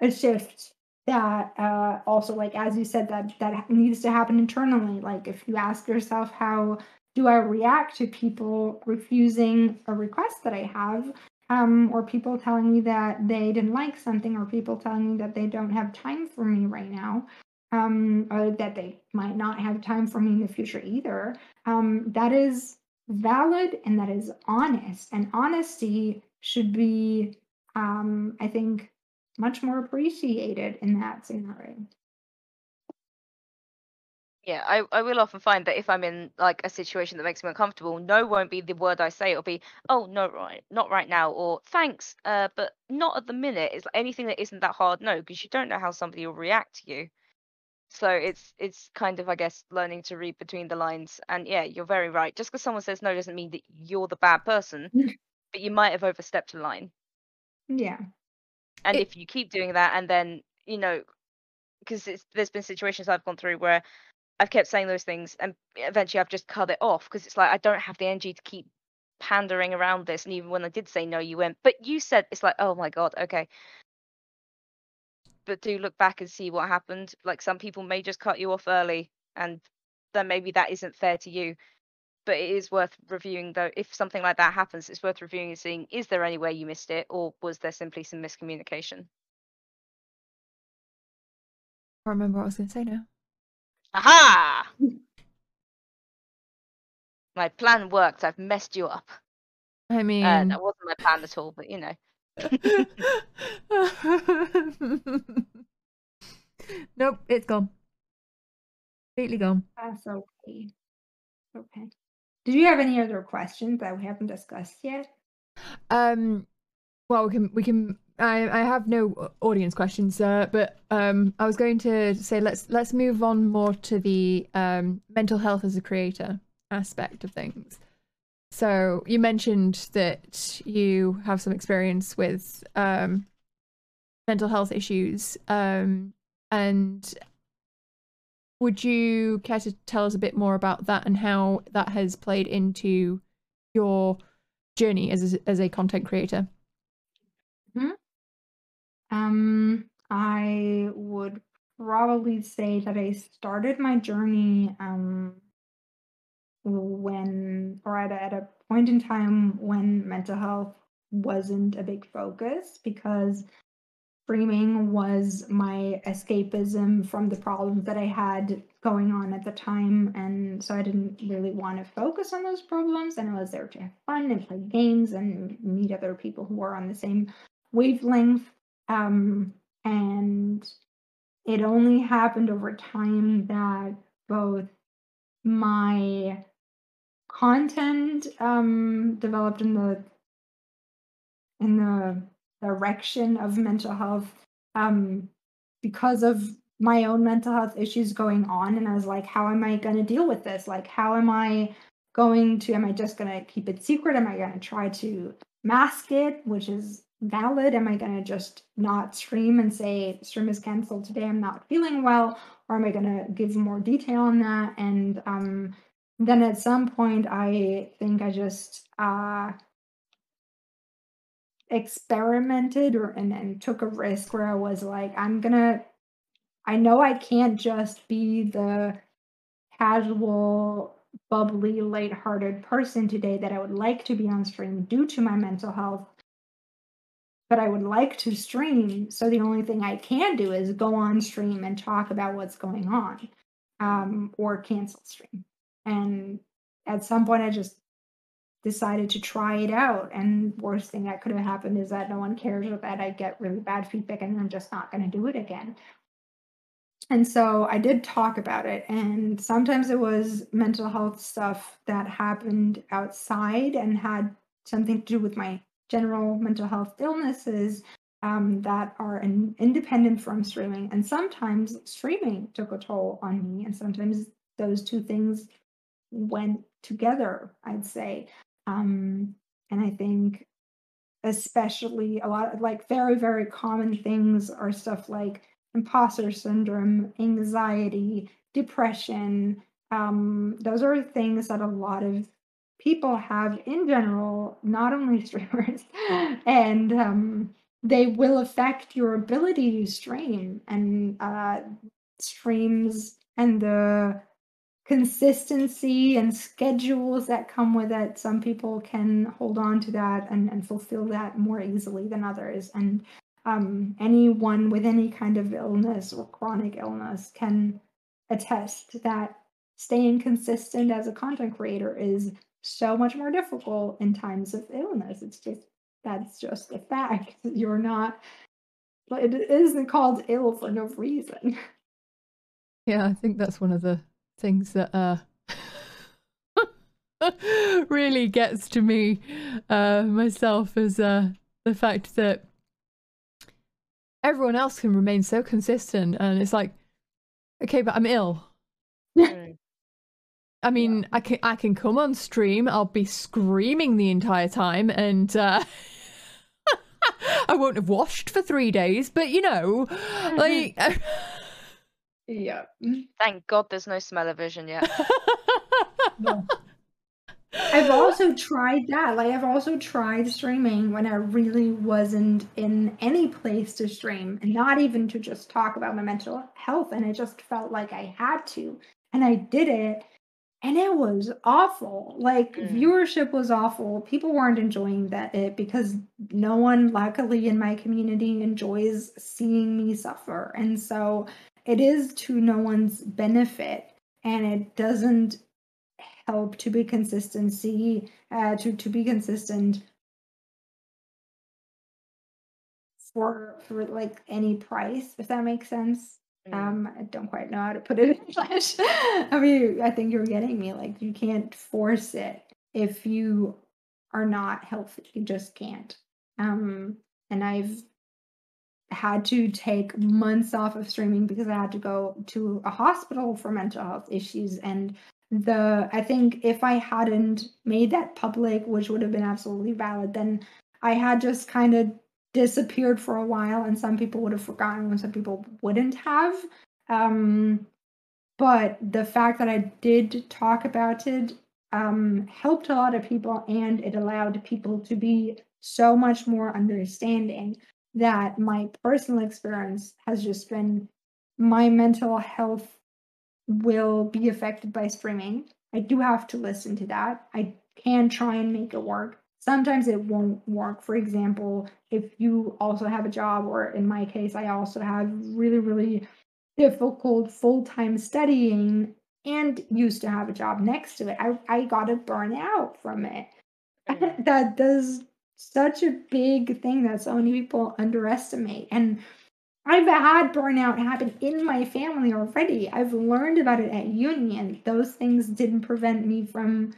[SPEAKER 3] a shift that uh, also like as you said that that needs to happen internally like if you ask yourself how do I react to people refusing a request that I have? Um, or people telling me that they didn't like something, or people telling me that they don't have time for me right now, um, or that they might not have time for me in the future either. Um, that is valid and that is honest. And honesty should be, um, I think, much more appreciated in that scenario
[SPEAKER 2] yeah, I, I will often find that if I'm in like a situation that makes me uncomfortable, no won't be the word I say. It'll be, oh no, right, not right now, or thanks, uh, but not at the minute. It's like anything that isn't that hard, no, because you don't know how somebody will react to you. So it's it's kind of I guess learning to read between the lines. And yeah, you're very right. Just because someone says no doesn't mean that you're the bad person, but you might have overstepped a line.
[SPEAKER 3] Yeah.
[SPEAKER 2] And it... if you keep doing that, and then you know, because there's been situations I've gone through where I've kept saying those things, and eventually I've just cut it off because it's like I don't have the energy to keep pandering around this. And even when I did say no, you went, but you said it's like, oh my god, okay. But do look back and see what happened. Like some people may just cut you off early, and then maybe that isn't fair to you. But it is worth reviewing though. If something like that happens, it's worth reviewing and seeing is there any way you missed it, or was there simply some miscommunication?
[SPEAKER 1] I remember what I was going to say now.
[SPEAKER 2] Aha! my plan worked. I've messed you up.
[SPEAKER 1] I mean,
[SPEAKER 2] uh, that wasn't my plan at all, but you know.
[SPEAKER 1] nope, it's gone. Completely gone.
[SPEAKER 3] That's okay. Okay. Did you have any other questions that we haven't discussed yet?
[SPEAKER 1] Um, well, we can we can I, I have no audience questions, uh, but um, I was going to say let's let's move on more to the um, mental health as a creator aspect of things. So you mentioned that you have some experience with um, mental health issues, um, and would you care to tell us a bit more about that and how that has played into your journey as a, as a content creator?
[SPEAKER 3] Mm-hmm. Um, I would probably say that I started my journey um, when, or at a, at a point in time when mental health wasn't a big focus because streaming was my escapism from the problems that I had going on at the time. And so I didn't really want to focus on those problems. And I was there to have fun and play games and meet other people who were on the same wavelength. Um, and it only happened over time that both my content um, developed in the in the direction of mental health um, because of my own mental health issues going on. And i was like how am i going to deal with this? Like how am i going to am i just going to keep it secret? Am i going to try to mask it? Which is valid am i going to just not stream and say stream is canceled today i'm not feeling well or am i going to give more detail on that and um, then at some point i think i just uh, experimented or and, and took a risk where I was like, I'm gonna I know I can't just be the casual, bubbly, lighthearted person today that I would like to be on stream due to my mental health. But I would like to stream. So the only thing I can do is go on stream and talk about what's going on um, or cancel stream. And at some point, I just decided to try it out. And worst thing that could have happened is that no one cares or that I get really bad feedback and I'm just not going to do it again. And so I did talk about it. And sometimes it was mental health stuff that happened outside and had something to do with my general mental health illnesses um, that are in, independent from streaming. And sometimes streaming took a toll on me. And sometimes those two things went together, I'd say. Um, and I think especially a lot of like very, very common things are stuff like imposter syndrome, anxiety, depression. Um, those are things that a lot of people have in general, not only streamers, and um, they will affect your ability to stream and uh, streams and the consistency and schedules that come with it. Some people can hold on to that and, and fulfill that more easily than others. And um, anyone with any kind of illness or chronic illness can attest that staying consistent as a content creator is so much more difficult in times of illness. It's just that's just a fact. You're not but it isn't called ill for no reason.
[SPEAKER 1] Yeah, I think that's one of the things that uh really gets to me uh myself is uh the fact that everyone else can remain so consistent and it's like okay but i'm ill i mean yeah. i can i can come on stream i'll be screaming the entire time and uh i won't have washed for three days but you know like
[SPEAKER 3] Yeah.
[SPEAKER 2] Thank God there's no smell-o-vision yet.
[SPEAKER 3] I've also tried that. Like I've also tried streaming when I really wasn't in any place to stream and not even to just talk about my mental health and I just felt like I had to. And I did it and it was awful. Like mm. viewership was awful. People weren't enjoying that it because no one luckily in my community enjoys seeing me suffer. And so it is to no one's benefit and it doesn't help to be consistency uh, to to be consistent for for like any price if that makes sense. Um i don't quite know how to put it in english i mean i think you're getting me like you can't force it if you are not healthy you just can't. Um and i've had to take months off of streaming because I had to go to a hospital for mental health issues. And the I think if I hadn't made that public, which would have been absolutely valid, then I had just kind of disappeared for a while, and some people would have forgotten, and some people wouldn't have. Um, but the fact that I did talk about it um, helped a lot of people, and it allowed people to be so much more understanding that my personal experience has just been my mental health will be affected by streaming. I do have to listen to that. I can try and make it work. Sometimes it won't work. For example, if you also have a job, or in my case, I also have really, really difficult full time studying and used to have a job next to it. I, I got a burnout from it. Mm-hmm. that does such a big thing that so many people underestimate. And I've had burnout happen in my family already. I've learned about it at union. Those things didn't prevent me from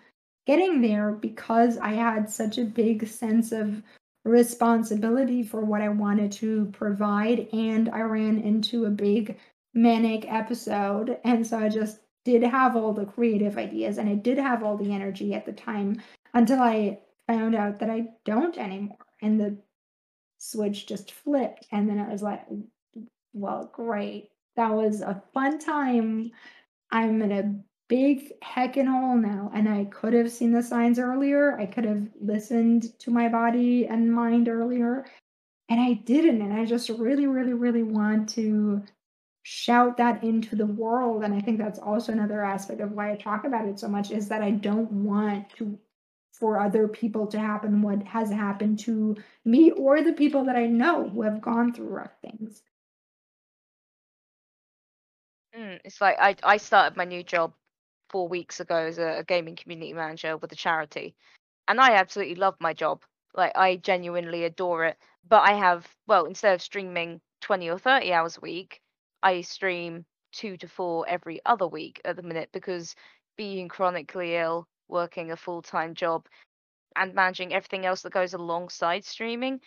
[SPEAKER 3] getting there because I had such a big sense of responsibility for what I wanted to provide. And I ran into a big manic episode. And so I just did have all the creative ideas and I did have all the energy at the time until I found out that I don't anymore. And the switch just flipped. And then I was like, well, great. That was a fun time. I'm in a big heckin' hole now. And I could have seen the signs earlier. I could have listened to my body and mind earlier. And I didn't. And I just really, really, really want to shout that into the world. And I think that's also another aspect of why I talk about it so much is that I don't want to for other people to happen what has happened to me or the people that I know who have gone through rough things.
[SPEAKER 2] Mm, it's like I I started my new job four weeks ago as a, a gaming community manager with a charity, and I absolutely love my job. Like I genuinely adore it. But I have well, instead of streaming twenty or thirty hours a week, I stream two to four every other week at the minute because being chronically ill, working a full time job, and managing everything else that goes alongside streaming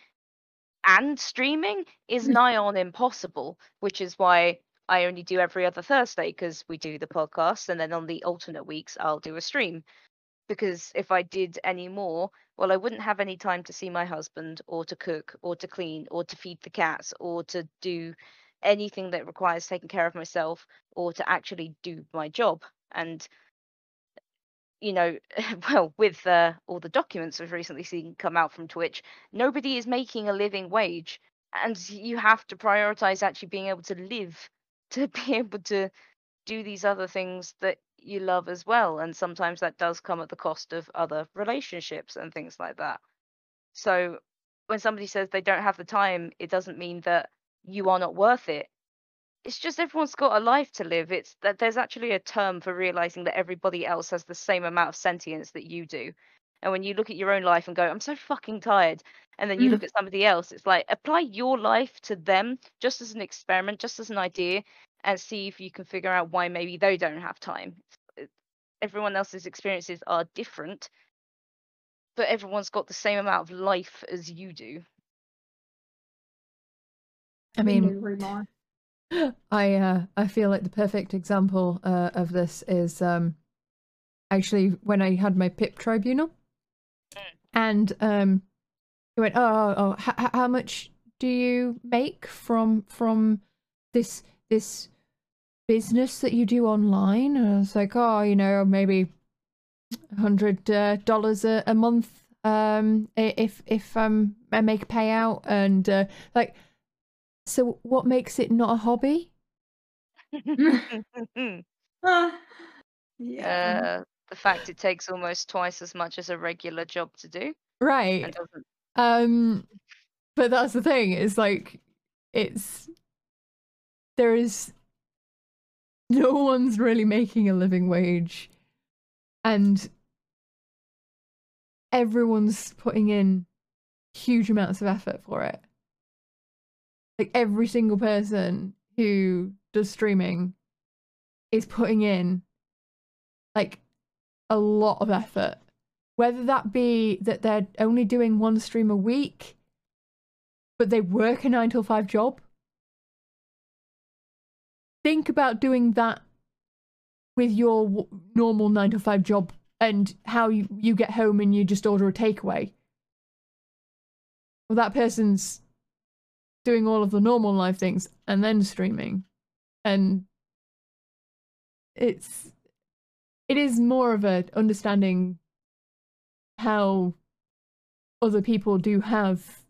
[SPEAKER 2] and streaming is nigh on impossible, which is why I only do every other Thursday because we do the podcast, and then on the alternate weeks, I'll do a stream. Because if I did any more, well, I wouldn't have any time to see my husband, or to cook, or to clean, or to feed the cats, or to do anything that requires taking care of myself, or to actually do my job. And you know, well, with uh, all the documents we've recently seen come out from Twitch, nobody is making a living wage, and you have to prioritize actually being able to live to be able to do these other things that you love as well. And sometimes that does come at the cost of other relationships and things like that. So when somebody says they don't have the time, it doesn't mean that you are not worth it. It's just everyone's got a life to live. It's that there's actually a term for realizing that everybody else has the same amount of sentience that you do. And when you look at your own life and go, I'm so fucking tired, and then you
[SPEAKER 3] Mm.
[SPEAKER 2] look at somebody else, it's like apply your life to them just as an experiment, just as an idea, and see if you can figure out why maybe they don't have time. Everyone else's experiences are different, but everyone's got the same amount of life as you do.
[SPEAKER 1] I mean. I uh, I feel like the perfect example uh, of this is um, actually when I had my PIP tribunal, and um, he went, "Oh, oh, oh h- h- how much do you make from from this this business that you do online?" And I was like, "Oh, you know, maybe a hundred uh, dollars a a month um, if if um, I make a payout." And uh, like, so what makes it not a hobby?
[SPEAKER 3] Ah, yeah.
[SPEAKER 2] uh, the fact it takes almost twice as much as a regular job to do
[SPEAKER 1] Right. Um, but that's the thing. It's like it's there is no one's really making a living wage, and everyone's putting in huge amounts of effort for it. Like every single person who does streaming is putting in like a lot of effort whether that be that they're only doing one stream a week but they work a nine till five job. Think about doing that with your w- normal nine to five job and how you, you get home and you just order a takeaway. Well, that person's doing all of the normal life things and then streaming. And it's it is more of a understanding how other people do have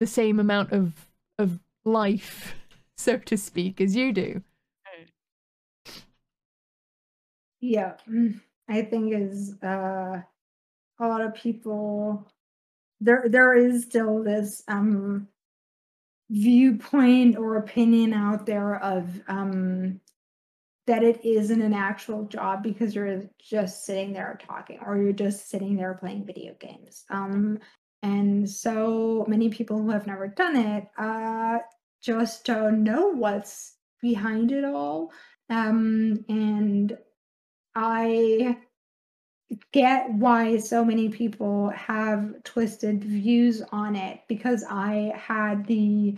[SPEAKER 1] the same amount of of life, so to speak, as you do.
[SPEAKER 3] Yeah, mm, I think is uh, a lot of people there. There is still this um, viewpoint or opinion out there of um, that it isn't an actual job because you're just sitting there talking or you're just sitting there playing video games. Um, and so many people who have never done it uh, just don't know what's behind it all. Um, and I get why so many people have twisted views on it because I had the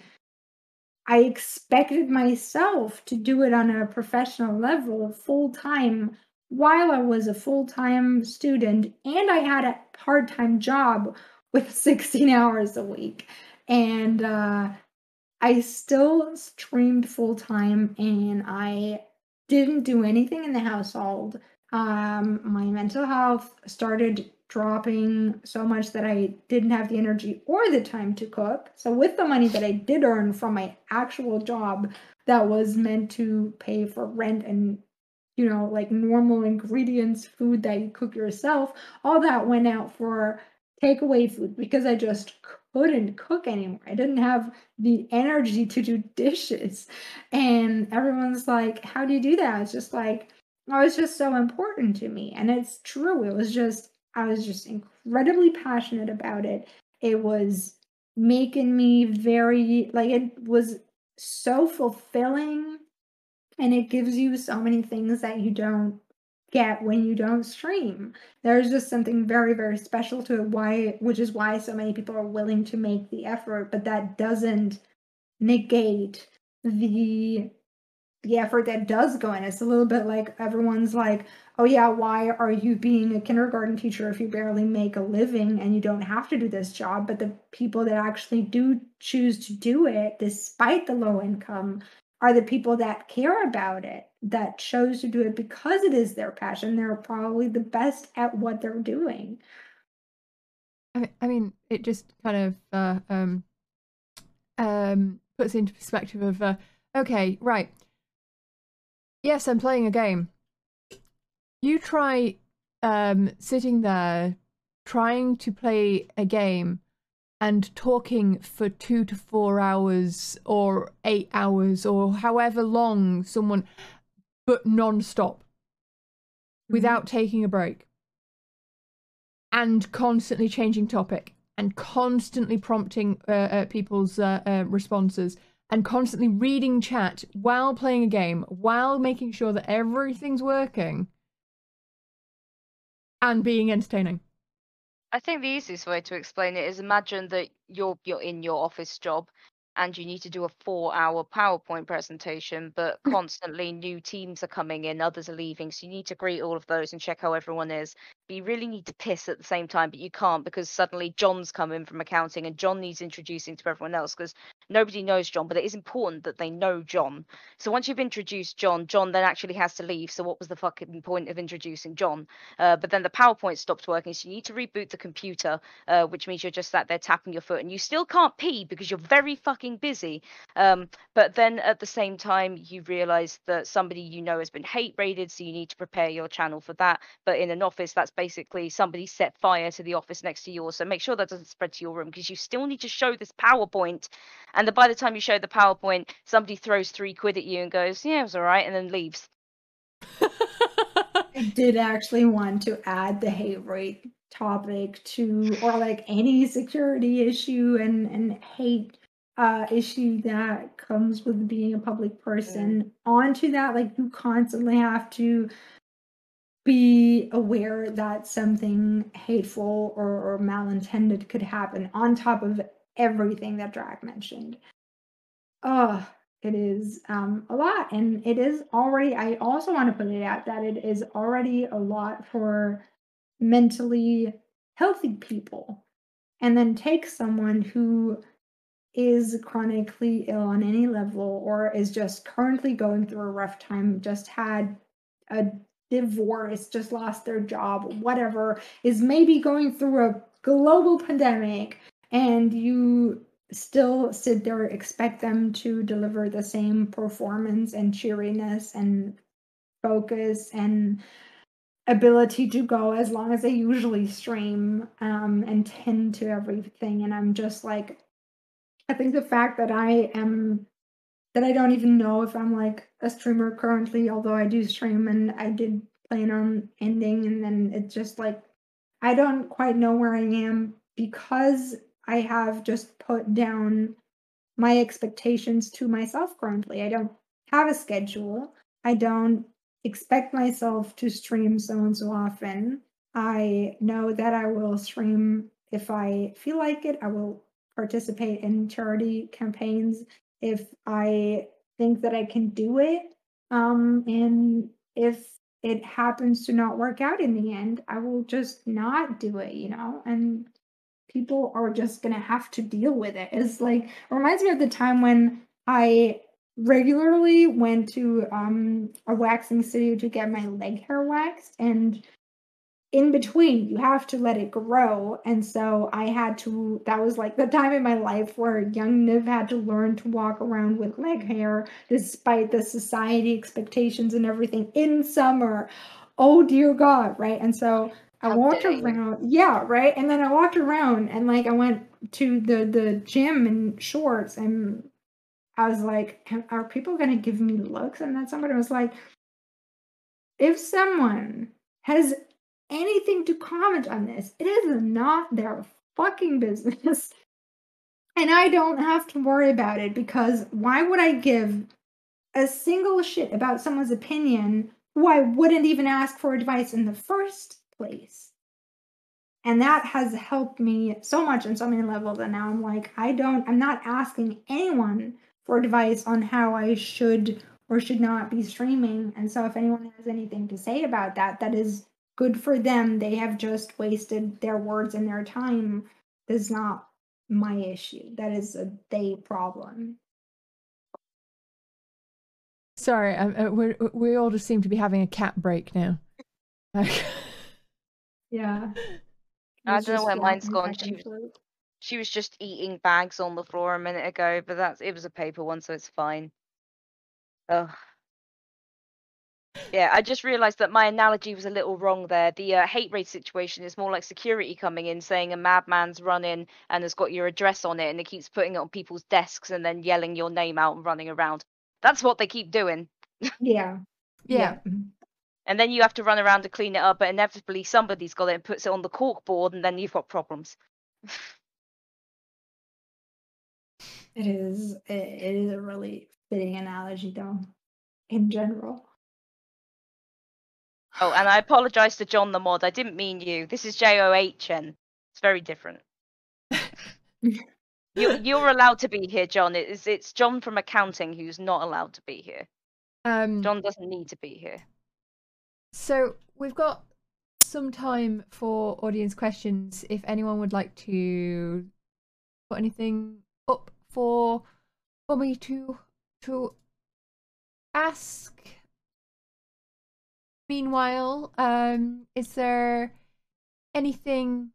[SPEAKER 3] I expected myself to do it on a professional level full time while I was a full time student and I had a part time job with 16 hours a week. And uh, I still streamed full time and I didn't do anything in the household. Um, my mental health started dropping so much that I didn't have the energy or the time to cook. So, with the money that I did earn from my actual job that was meant to pay for rent and you know, like normal ingredients, food that you cook yourself, all that went out for takeaway food because I just couldn't cook anymore. I didn't have the energy to do dishes. And everyone's like, How do you do that? It's just like, oh, it's just so important to me. And it's true. It was just, I was just incredibly passionate about it. It was making me very, like, it was so fulfilling. And it gives you so many things that you don't get when you don't stream. There's just something very, very special to it, why which is why so many people are willing to make the effort, but that doesn't negate the the effort that does go in. It's a little bit like everyone's like, oh yeah, why are you being a kindergarten teacher if you barely make a living and you don't have to do this job? But the people that actually do choose to do it despite the low income are the people that care about it, that chose to do it because it is their passion. They're probably the best at what they're doing.
[SPEAKER 1] I mean, it just kind of uh, um, um, puts into perspective of, uh, okay, right. Yes, I'm playing a game. You try um, sitting there trying to play a game and talking for two to four hours or eight hours or however long someone, but non-stop, mm-hmm. without taking a break, and constantly changing topic and constantly prompting uh, uh, people's uh, uh responses and constantly reading chat while playing a game, while making sure that everything's working and being entertaining.
[SPEAKER 2] I think the easiest way to explain it is imagine that you're you're in your office job and you need to do a four hour PowerPoint presentation, but constantly new teams are coming in, others are leaving. So you need to greet all of those and check how everyone is. But you really need to piss at the same time, but you can't because suddenly John's come in from accounting and John needs introducing to everyone else because nobody knows John, but it is important that they know John. So once you've introduced John, John then actually has to leave. So what was the fucking point of introducing John? Uh, but then the PowerPoint stopped working, so you need to reboot the computer, uh, which means you're just sat there tapping your foot and you still can't pee because you're very fucking busy. Um, but then at the same time, you realize that somebody you know has been hate raided, so you need to prepare your channel for that. But in an office, that's basically somebody set fire to the office next to yours. So make sure that doesn't spread to your room because you still need to show this PowerPoint. And then by the time you show the PowerPoint, somebody throws three quid at you and goes, "Yeah, it was all right," and then leaves.
[SPEAKER 3] I did actually want to add the hate raid topic to or like any security issue and and hate uh, issue that comes with being a public person. Mm. Onto that, like you constantly have to be aware that something hateful or, or malintended could happen on top of everything that Drag mentioned. Oh, it is um, a lot, and it is already. I also want to put it out that it is already a lot for mentally healthy people, and then take someone who is chronically ill on any level or is just currently going through a rough time, just had a divorce, just lost their job, whatever, is maybe going through a global pandemic, and you still sit there, expect them to deliver the same performance and cheeriness and focus and ability to go as long as they usually stream um, and tend to everything. And I'm just like, I think the fact that I am that I don't even know if I'm like a streamer currently, although I do stream and I did plan on ending, and then it's just like I don't quite know where I am because I have just put down my expectations to myself currently. I don't have a schedule. I don't expect myself to stream so and so often. I know that I will stream if I feel like it. I will participate in charity campaigns if I think that I can do it. Um, and if it happens to not work out in the end, I will just not do it, you know? And people are just gonna have to deal with it. It's like it reminds me of the time when I regularly went to um a waxing studio to get my leg hair waxed and in between you have to let it grow. And so i had to that was like the time in my life where young niv had to learn to walk around with leg hair despite the society expectations and everything in summer. Oh dear god right? And so i walked around yeah right and then i walked around and like i went to the the gym in shorts and i was like are people gonna give me looks and then somebody was like if someone has anything to comment on this. It is not their fucking business. And I don't have to worry about it because why would I give a single shit about someone's opinion who I wouldn't even ask for advice in the first place? And that has helped me so much on so many levels. And now I'm like, I don't, I'm not asking anyone for advice on how I should or should not be streaming. And so if anyone has anything to say about that, that is good for them. They have just wasted their words and their time. This is not my issue. That is a they problem.
[SPEAKER 1] Sorry, um, uh, we we all just seem to be having a cat break now. Like,
[SPEAKER 3] Yeah.
[SPEAKER 2] I don't know where mine's gone. She was- She was just eating bags on the floor a minute ago, but that's it was a paper one, so it's fine. Ugh. Yeah, I just realised that my analogy was a little wrong there. The uh, hate raid situation is more like security coming in, saying a madman's run in and has got your address on it, and it keeps putting it on people's desks and then yelling your name out and running around. That's what they keep doing.
[SPEAKER 3] Yeah.
[SPEAKER 1] yeah.
[SPEAKER 2] And then you have to run around to clean it up, but inevitably somebody's got it and puts it on the cork board, and then you've got problems.
[SPEAKER 3] It is it, it is a really fitting analogy though, in general.
[SPEAKER 2] Oh, and I apologise to John the mod. I didn't mean you. This is J O H N. It's very different. you, you're allowed to be here, John. It's it's John from accounting who's not allowed to be here.
[SPEAKER 1] Um,
[SPEAKER 2] John doesn't need to be here.
[SPEAKER 1] So we've got some time for audience questions. If anyone would like to put anything up for for me to to ask. Meanwhile, um, is there anything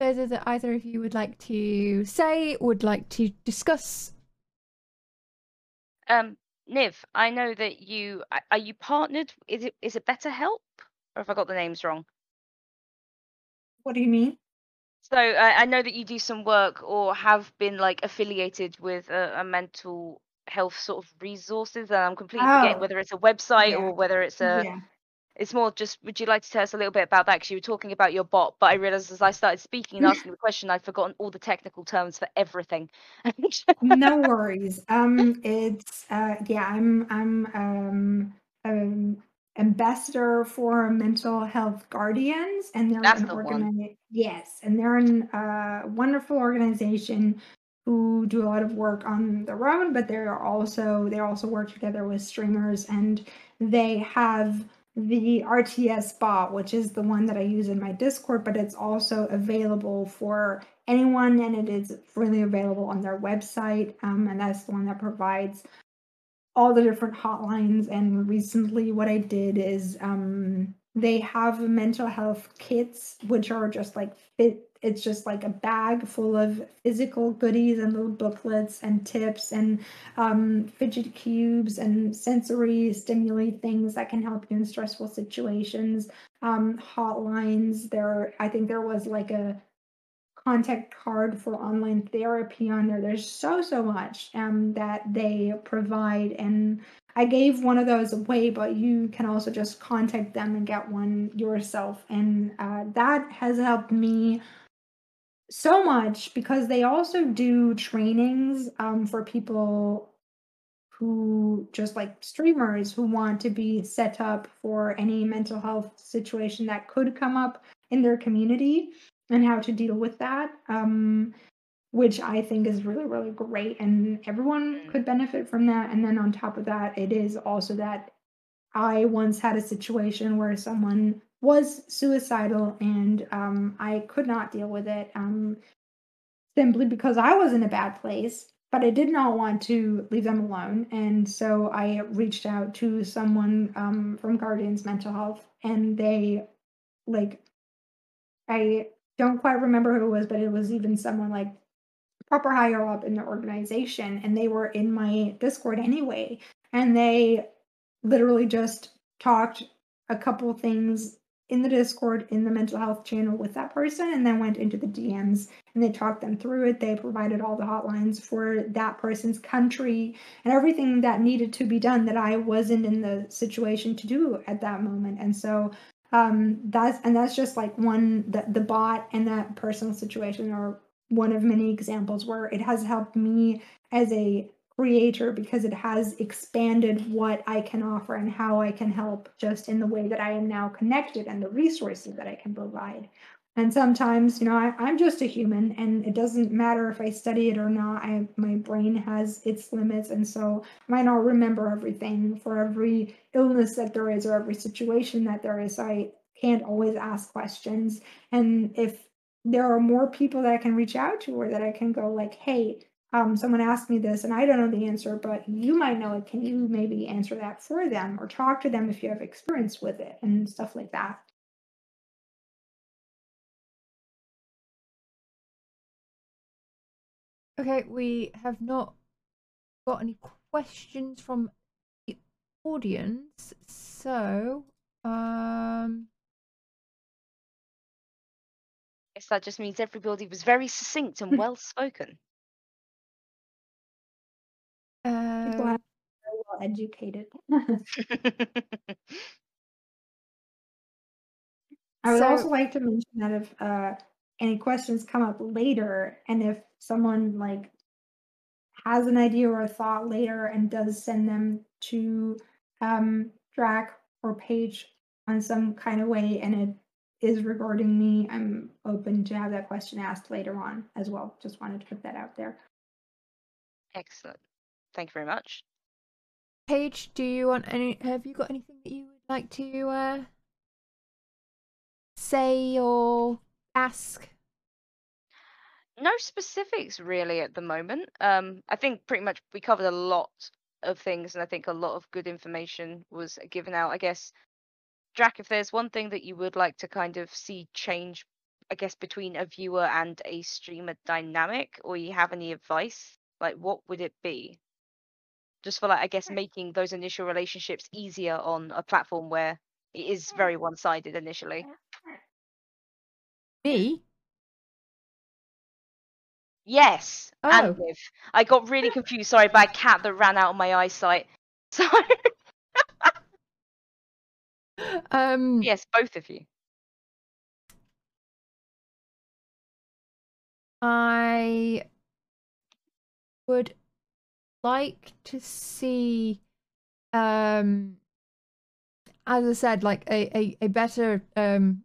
[SPEAKER 1] further that either of you would like to say, would like to discuss?
[SPEAKER 2] Um, Niv, I know that you are you partnered. Is it is it Better Help, or have I got the names wrong?
[SPEAKER 3] What do you mean?
[SPEAKER 2] So I I know that you do some work or have been like affiliated with a, a mental health sort of resources, and I'm completely forgetting
[SPEAKER 3] Oh,
[SPEAKER 2] whether it's a website
[SPEAKER 3] yeah.
[SPEAKER 2] or whether it's a.
[SPEAKER 3] yeah.
[SPEAKER 2] It's more just. Would you like to tell us a little bit about that? Because you were talking about your bot, but I realized as I started speaking and asking the question, I'd forgotten all the technical terms for everything.
[SPEAKER 3] no worries. Um, it's uh, yeah. I'm I'm um um ambassador for Mental Health Guardians, and they're
[SPEAKER 2] That's
[SPEAKER 3] an
[SPEAKER 2] the
[SPEAKER 3] organi- Yes, and they're a uh, wonderful organization who do a lot of work on their own, but they're also they also work together with streamers, and they have the RTS bot, which is the one that I use in my Discord, but it's also available for anyone, and it is freely available on their website, um, and that's the one that provides all the different hotlines and recently what i did is um they have mental health kits which are just like fit it's just like a bag full of physical goodies and little booklets and tips and um, fidget cubes and sensory stimuli things that can help you in stressful situations um, hotlines there i think there was like a contact card for online therapy on there. There's so so much um, that they provide, and I gave one of those away, but you can also just contact them and get one yourself, and uh, that has helped me so much because they also do trainings um, for people who just like streamers who want to be set up for any mental health situation that could come up in their community and how to deal with that. Um, which i think is really really great and everyone could benefit from that and then on top of that it is also that i once had a situation where someone was suicidal and um, i could not deal with it um, simply because i was in a bad place but i did not want to leave them alone and so i reached out to someone um, from guardians mental health and they like i don't quite remember who it was, but it was even someone like proper higher up in the organization, and they were in my Discord anyway, and they literally just talked a couple things in the Discord in the mental health channel with that person, and then went into the DMs and they talked them through it. They provided all the hotlines for that person's country and everything that needed to be done that I wasn't in the situation to do at that moment, and so um that's and that's just like one the, the bot and that personal situation are one of many examples where it has helped me as a creator because it has expanded what I can offer and how I can help just in the way that I am now connected and the resources that I can provide. And sometimes, you know, I, I'm just a human and it doesn't matter if I study it or not. I my brain has its limits and so I might not remember everything for every illness that there is or every situation that there is. I can't always ask questions. And if there are more people that I can reach out to or that I can go like, hey, um, someone asked me this and I don't know the answer, but you might know it. Can you maybe answer that for them or talk to them if you have experience with it and stuff like that?
[SPEAKER 4] Okay, we have not got any questions from the audience, so um
[SPEAKER 2] Guess that just means everybody was very succinct and well spoken.
[SPEAKER 3] People
[SPEAKER 4] uh,
[SPEAKER 3] are well educated. I would
[SPEAKER 4] So-
[SPEAKER 3] also like to mention that if uh, any questions come up later, and if someone like has an idea or a thought later and does send them to um, Drac or Paige on some kind of way, and it is regarding me, I'm open to have that question asked later on as well. Just wanted to put that out there.
[SPEAKER 2] Excellent. Thank you very much.
[SPEAKER 4] Paige, do you want any have you got anything that you would like to uh say or ask?
[SPEAKER 2] No specifics really at the moment. Um, I think pretty much we covered a lot of things, and I think a lot of good information was given out. I guess, Drac, if there's one thing that you would like to kind of see change, I guess, between a viewer and a streamer dynamic, or you have any advice, like what would it be? Just for like, I guess, hmm. making those initial relationships easier on a platform where it is hmm. very one-sided initially.
[SPEAKER 4] Me?
[SPEAKER 2] Yes,
[SPEAKER 4] Oh.
[SPEAKER 2] and Liv. I got really confused, sorry, by a cat that ran out of my eyesight. So
[SPEAKER 4] Um
[SPEAKER 2] yes, both of you.
[SPEAKER 4] I would like to see um
[SPEAKER 1] as I said, like a a, a better um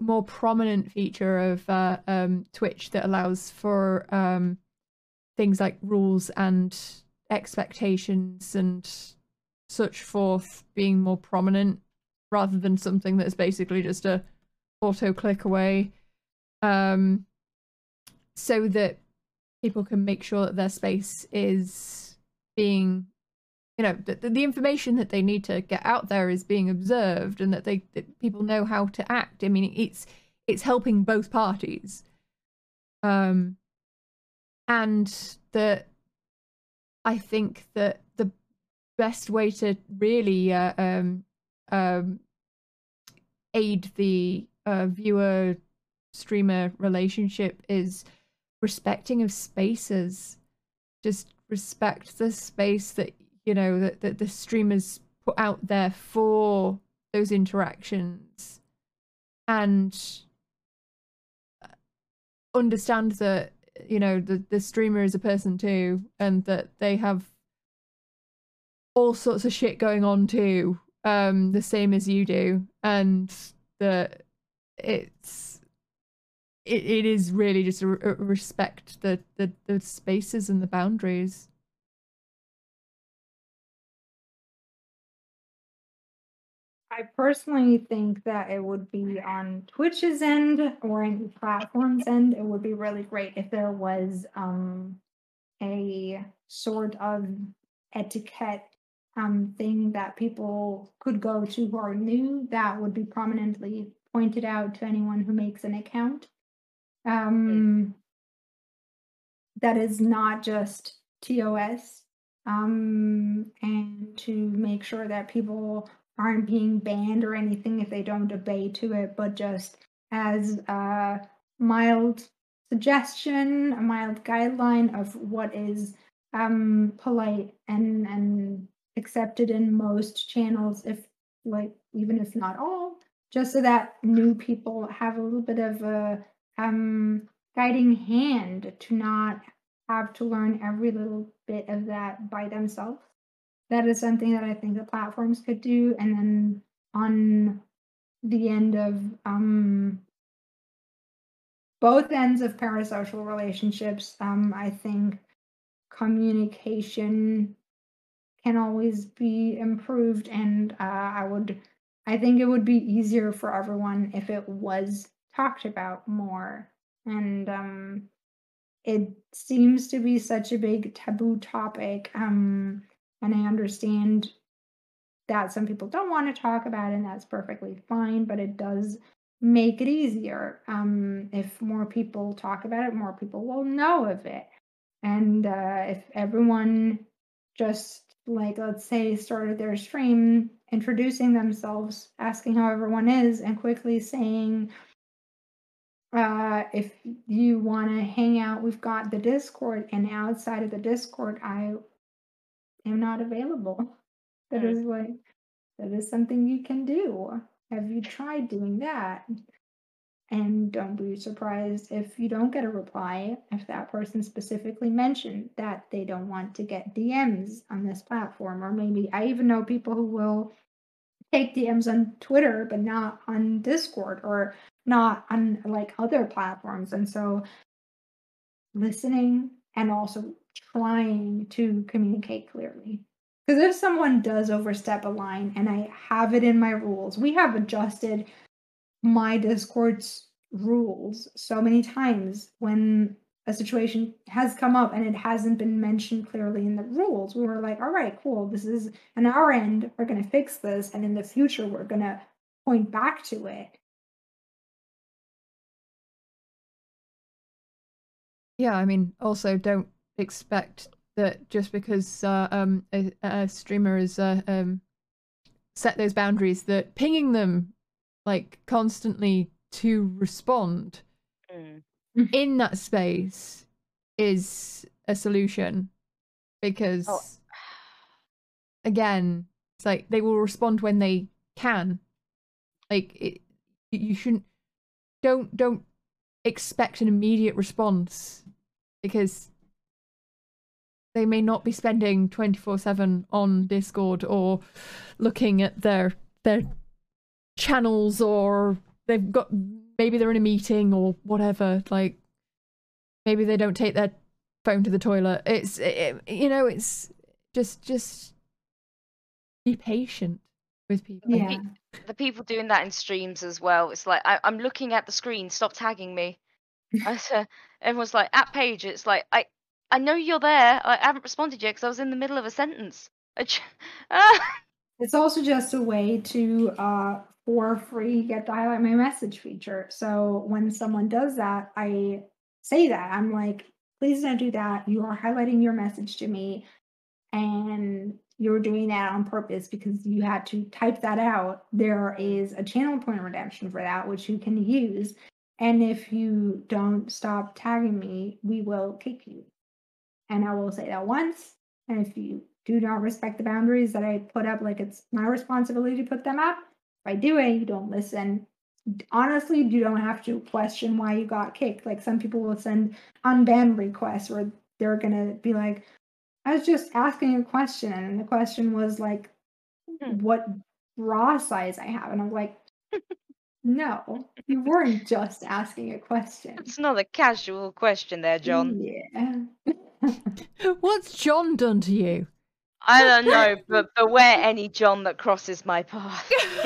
[SPEAKER 1] more prominent feature of uh, um Twitch that allows for um things like rules and expectations and such forth being more prominent rather than something that's basically just a auto click away. Um so that people can make sure that their space is being you know that the, information that they need to get out there is being observed and that they that people know how to act. I mean it's it's helping both parties. Um and that i think that the best way to really uh, um um aid the uh, viewer streamer relationship is respecting of spaces. Just respect the space that you know that, that the streamers put out there for those interactions. And uh, understand that you know the, the streamer is a person too and that they have all sorts of shit going on too um the same as you do and that it's it, it is really just a, a respect the, the the spaces and the boundaries
[SPEAKER 3] I personally think that it would be on Twitch's end or any platform's end. It would be really great if there was um, a sort of etiquette um, thing that people could go to who are new that would be prominently pointed out to anyone who makes an account. Um, that is not just TOS. Um, and to make sure that people aren't being banned or anything if they don't obey to it, but just as a mild suggestion, a mild guideline of what is um, polite and and accepted in most channels, if like even if not all, just so that new people have a little bit of a um, guiding hand to not have to learn every little bit of that by themselves. That is something that I think the platforms could do. And then on the end of um, both ends of parasocial relationships, um, I think communication can always be improved. And uh, I would, I think it would be easier for everyone if it was talked about more. And um, it seems to be such a big taboo topic. Um, and I understand that some people don't want to talk about it, and that's perfectly fine, but it does make it easier. Um, if more people talk about it, more people will know of it. And uh, if everyone just, like, let's say, started their stream introducing themselves, asking how everyone is, and quickly saying, uh, if you want to hang out, we've got the Discord, and outside of the Discord, I am not available. That
[SPEAKER 2] Mm.
[SPEAKER 3] is like that is something you can do. Have you tried doing that? And don't be surprised if you don't get a reply if that person specifically mentioned that they don't want to get DMs on this platform. Or maybe I even know people who will take DMs on Twitter but not on Discord or not on like other platforms. And so listening and also trying to communicate clearly. Because if someone does overstep a line and I have it in my rules, we have adjusted my Discord's rules so many times when a situation has come up and it hasn't been mentioned clearly in the rules. We were like, all right, cool, this is on our end, we're going to fix this, and in the future, we're going to point back to it.
[SPEAKER 1] Yeah, I mean, also don't expect that just because uh, um a, a streamer has uh, um set those boundaries that pinging them like constantly to respond
[SPEAKER 2] Mm.
[SPEAKER 1] in that space is a solution because
[SPEAKER 2] Oh.
[SPEAKER 1] again it's like they will respond when they can like it, you shouldn't don't don't expect an immediate response because they may not be spending 24/7 on Discord or looking at their their channels or they've got maybe they're in a meeting or whatever like maybe they don't take their phone to the toilet it's it, you know it's just just be patient with people
[SPEAKER 3] Yeah.
[SPEAKER 2] the people doing that in streams as well. It's like I, I'm looking at the screen. Stop tagging me. Everyone's like at Paige. It's like I I know you're there. I haven't responded yet because I was in the middle of a sentence. Ah!
[SPEAKER 3] It's also just a way to, uh, for free, get the highlight my message feature. So when someone does that, I say that. I'm like, please don't do that. You are highlighting your message to me. And you're doing that on purpose because you had to type that out. There is a channel point redemption for that, which you can use. And if you don't stop tagging me, we will kick you. And I will say that once. And if you do not respect the boundaries that I put up, like it's my responsibility to put them up. If I do it, you don't listen. Honestly, you don't have to question why you got kicked. Like some people will send unban requests where they're gonna be like, I was just asking a question, and the question was like,
[SPEAKER 2] Hmm.
[SPEAKER 3] what bra size I have, and I'm like, no, you weren't just asking a question.
[SPEAKER 2] It's not a casual question there, John.
[SPEAKER 3] Yeah.
[SPEAKER 1] what's john done to you
[SPEAKER 2] I don't know, but beware any John that crosses my path.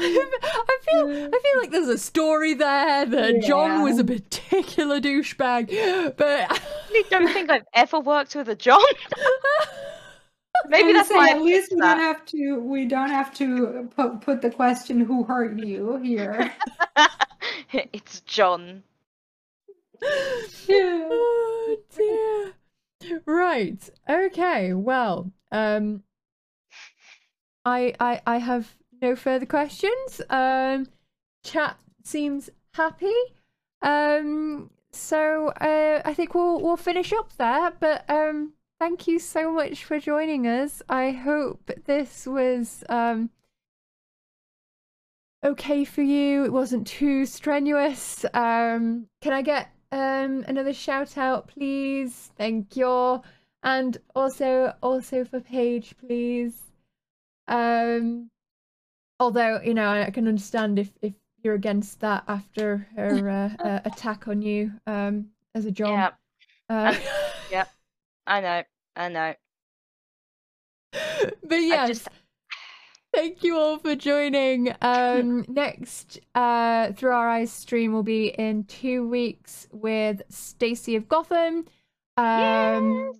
[SPEAKER 1] I feel I feel like there's a story there that John was a particular douchebag, but
[SPEAKER 2] I don't think I've ever worked with a John. Maybe
[SPEAKER 3] And
[SPEAKER 2] that's
[SPEAKER 3] say,
[SPEAKER 2] why
[SPEAKER 3] at least we
[SPEAKER 2] that.
[SPEAKER 3] don't have to. We don't have to put put the question "Who hurt you?" here.
[SPEAKER 2] it's John.
[SPEAKER 3] Yeah.
[SPEAKER 1] oh dear. Right. Okay. Well, um, I I I have no further questions. Um, chat seems happy. Um, so uh, I think we'll we'll finish up there. But um, thank you so much for joining us. I hope this was um okay for you. It wasn't too strenuous. Um, can I get um another shout out, please? Thank you. And also also for Paige, please. Um, although you know I can understand if if you're against that after her uh, uh, attack on you um as a job.
[SPEAKER 2] Yeah,
[SPEAKER 1] Uh,
[SPEAKER 2] I know. I know.
[SPEAKER 1] but
[SPEAKER 2] I
[SPEAKER 1] yes.
[SPEAKER 2] just
[SPEAKER 1] Thank you all for joining. Um, next, uh, Through Our Eyes stream will be in two weeks with Stacy of Gotham. Um,
[SPEAKER 2] Yes.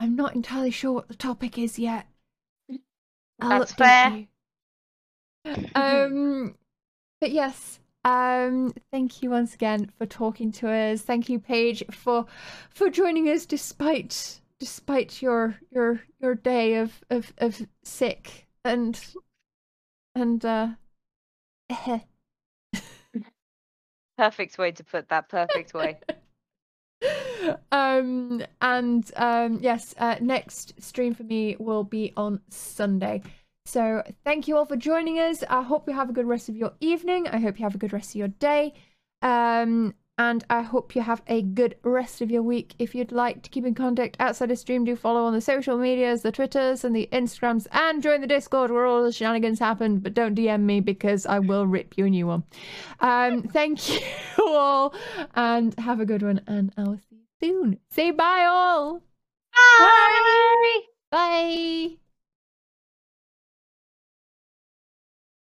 [SPEAKER 1] I'm not entirely sure what the topic is yet. I'll
[SPEAKER 2] That's
[SPEAKER 1] you. Um, but yes, um, thank you once again for talking to us. Thank you, Paige, for for joining us despite despite your your your day of of of sick and and uh.
[SPEAKER 2] perfect way to put that. Perfect way.
[SPEAKER 1] um and um yes uh next stream for me will be on sunday so thank you all for joining us i hope you have a good rest of your evening i hope you have a good rest of your day um and i hope you have a good rest of your week. If you'd like to keep in contact outside of stream do follow on the social medias the twitters and the instagrams and join the discord where all the shenanigans happen but don't dm me because i will rip you a new one. Um thank you all and have a good one and i'll see you soon. Say bye all.
[SPEAKER 2] Bye.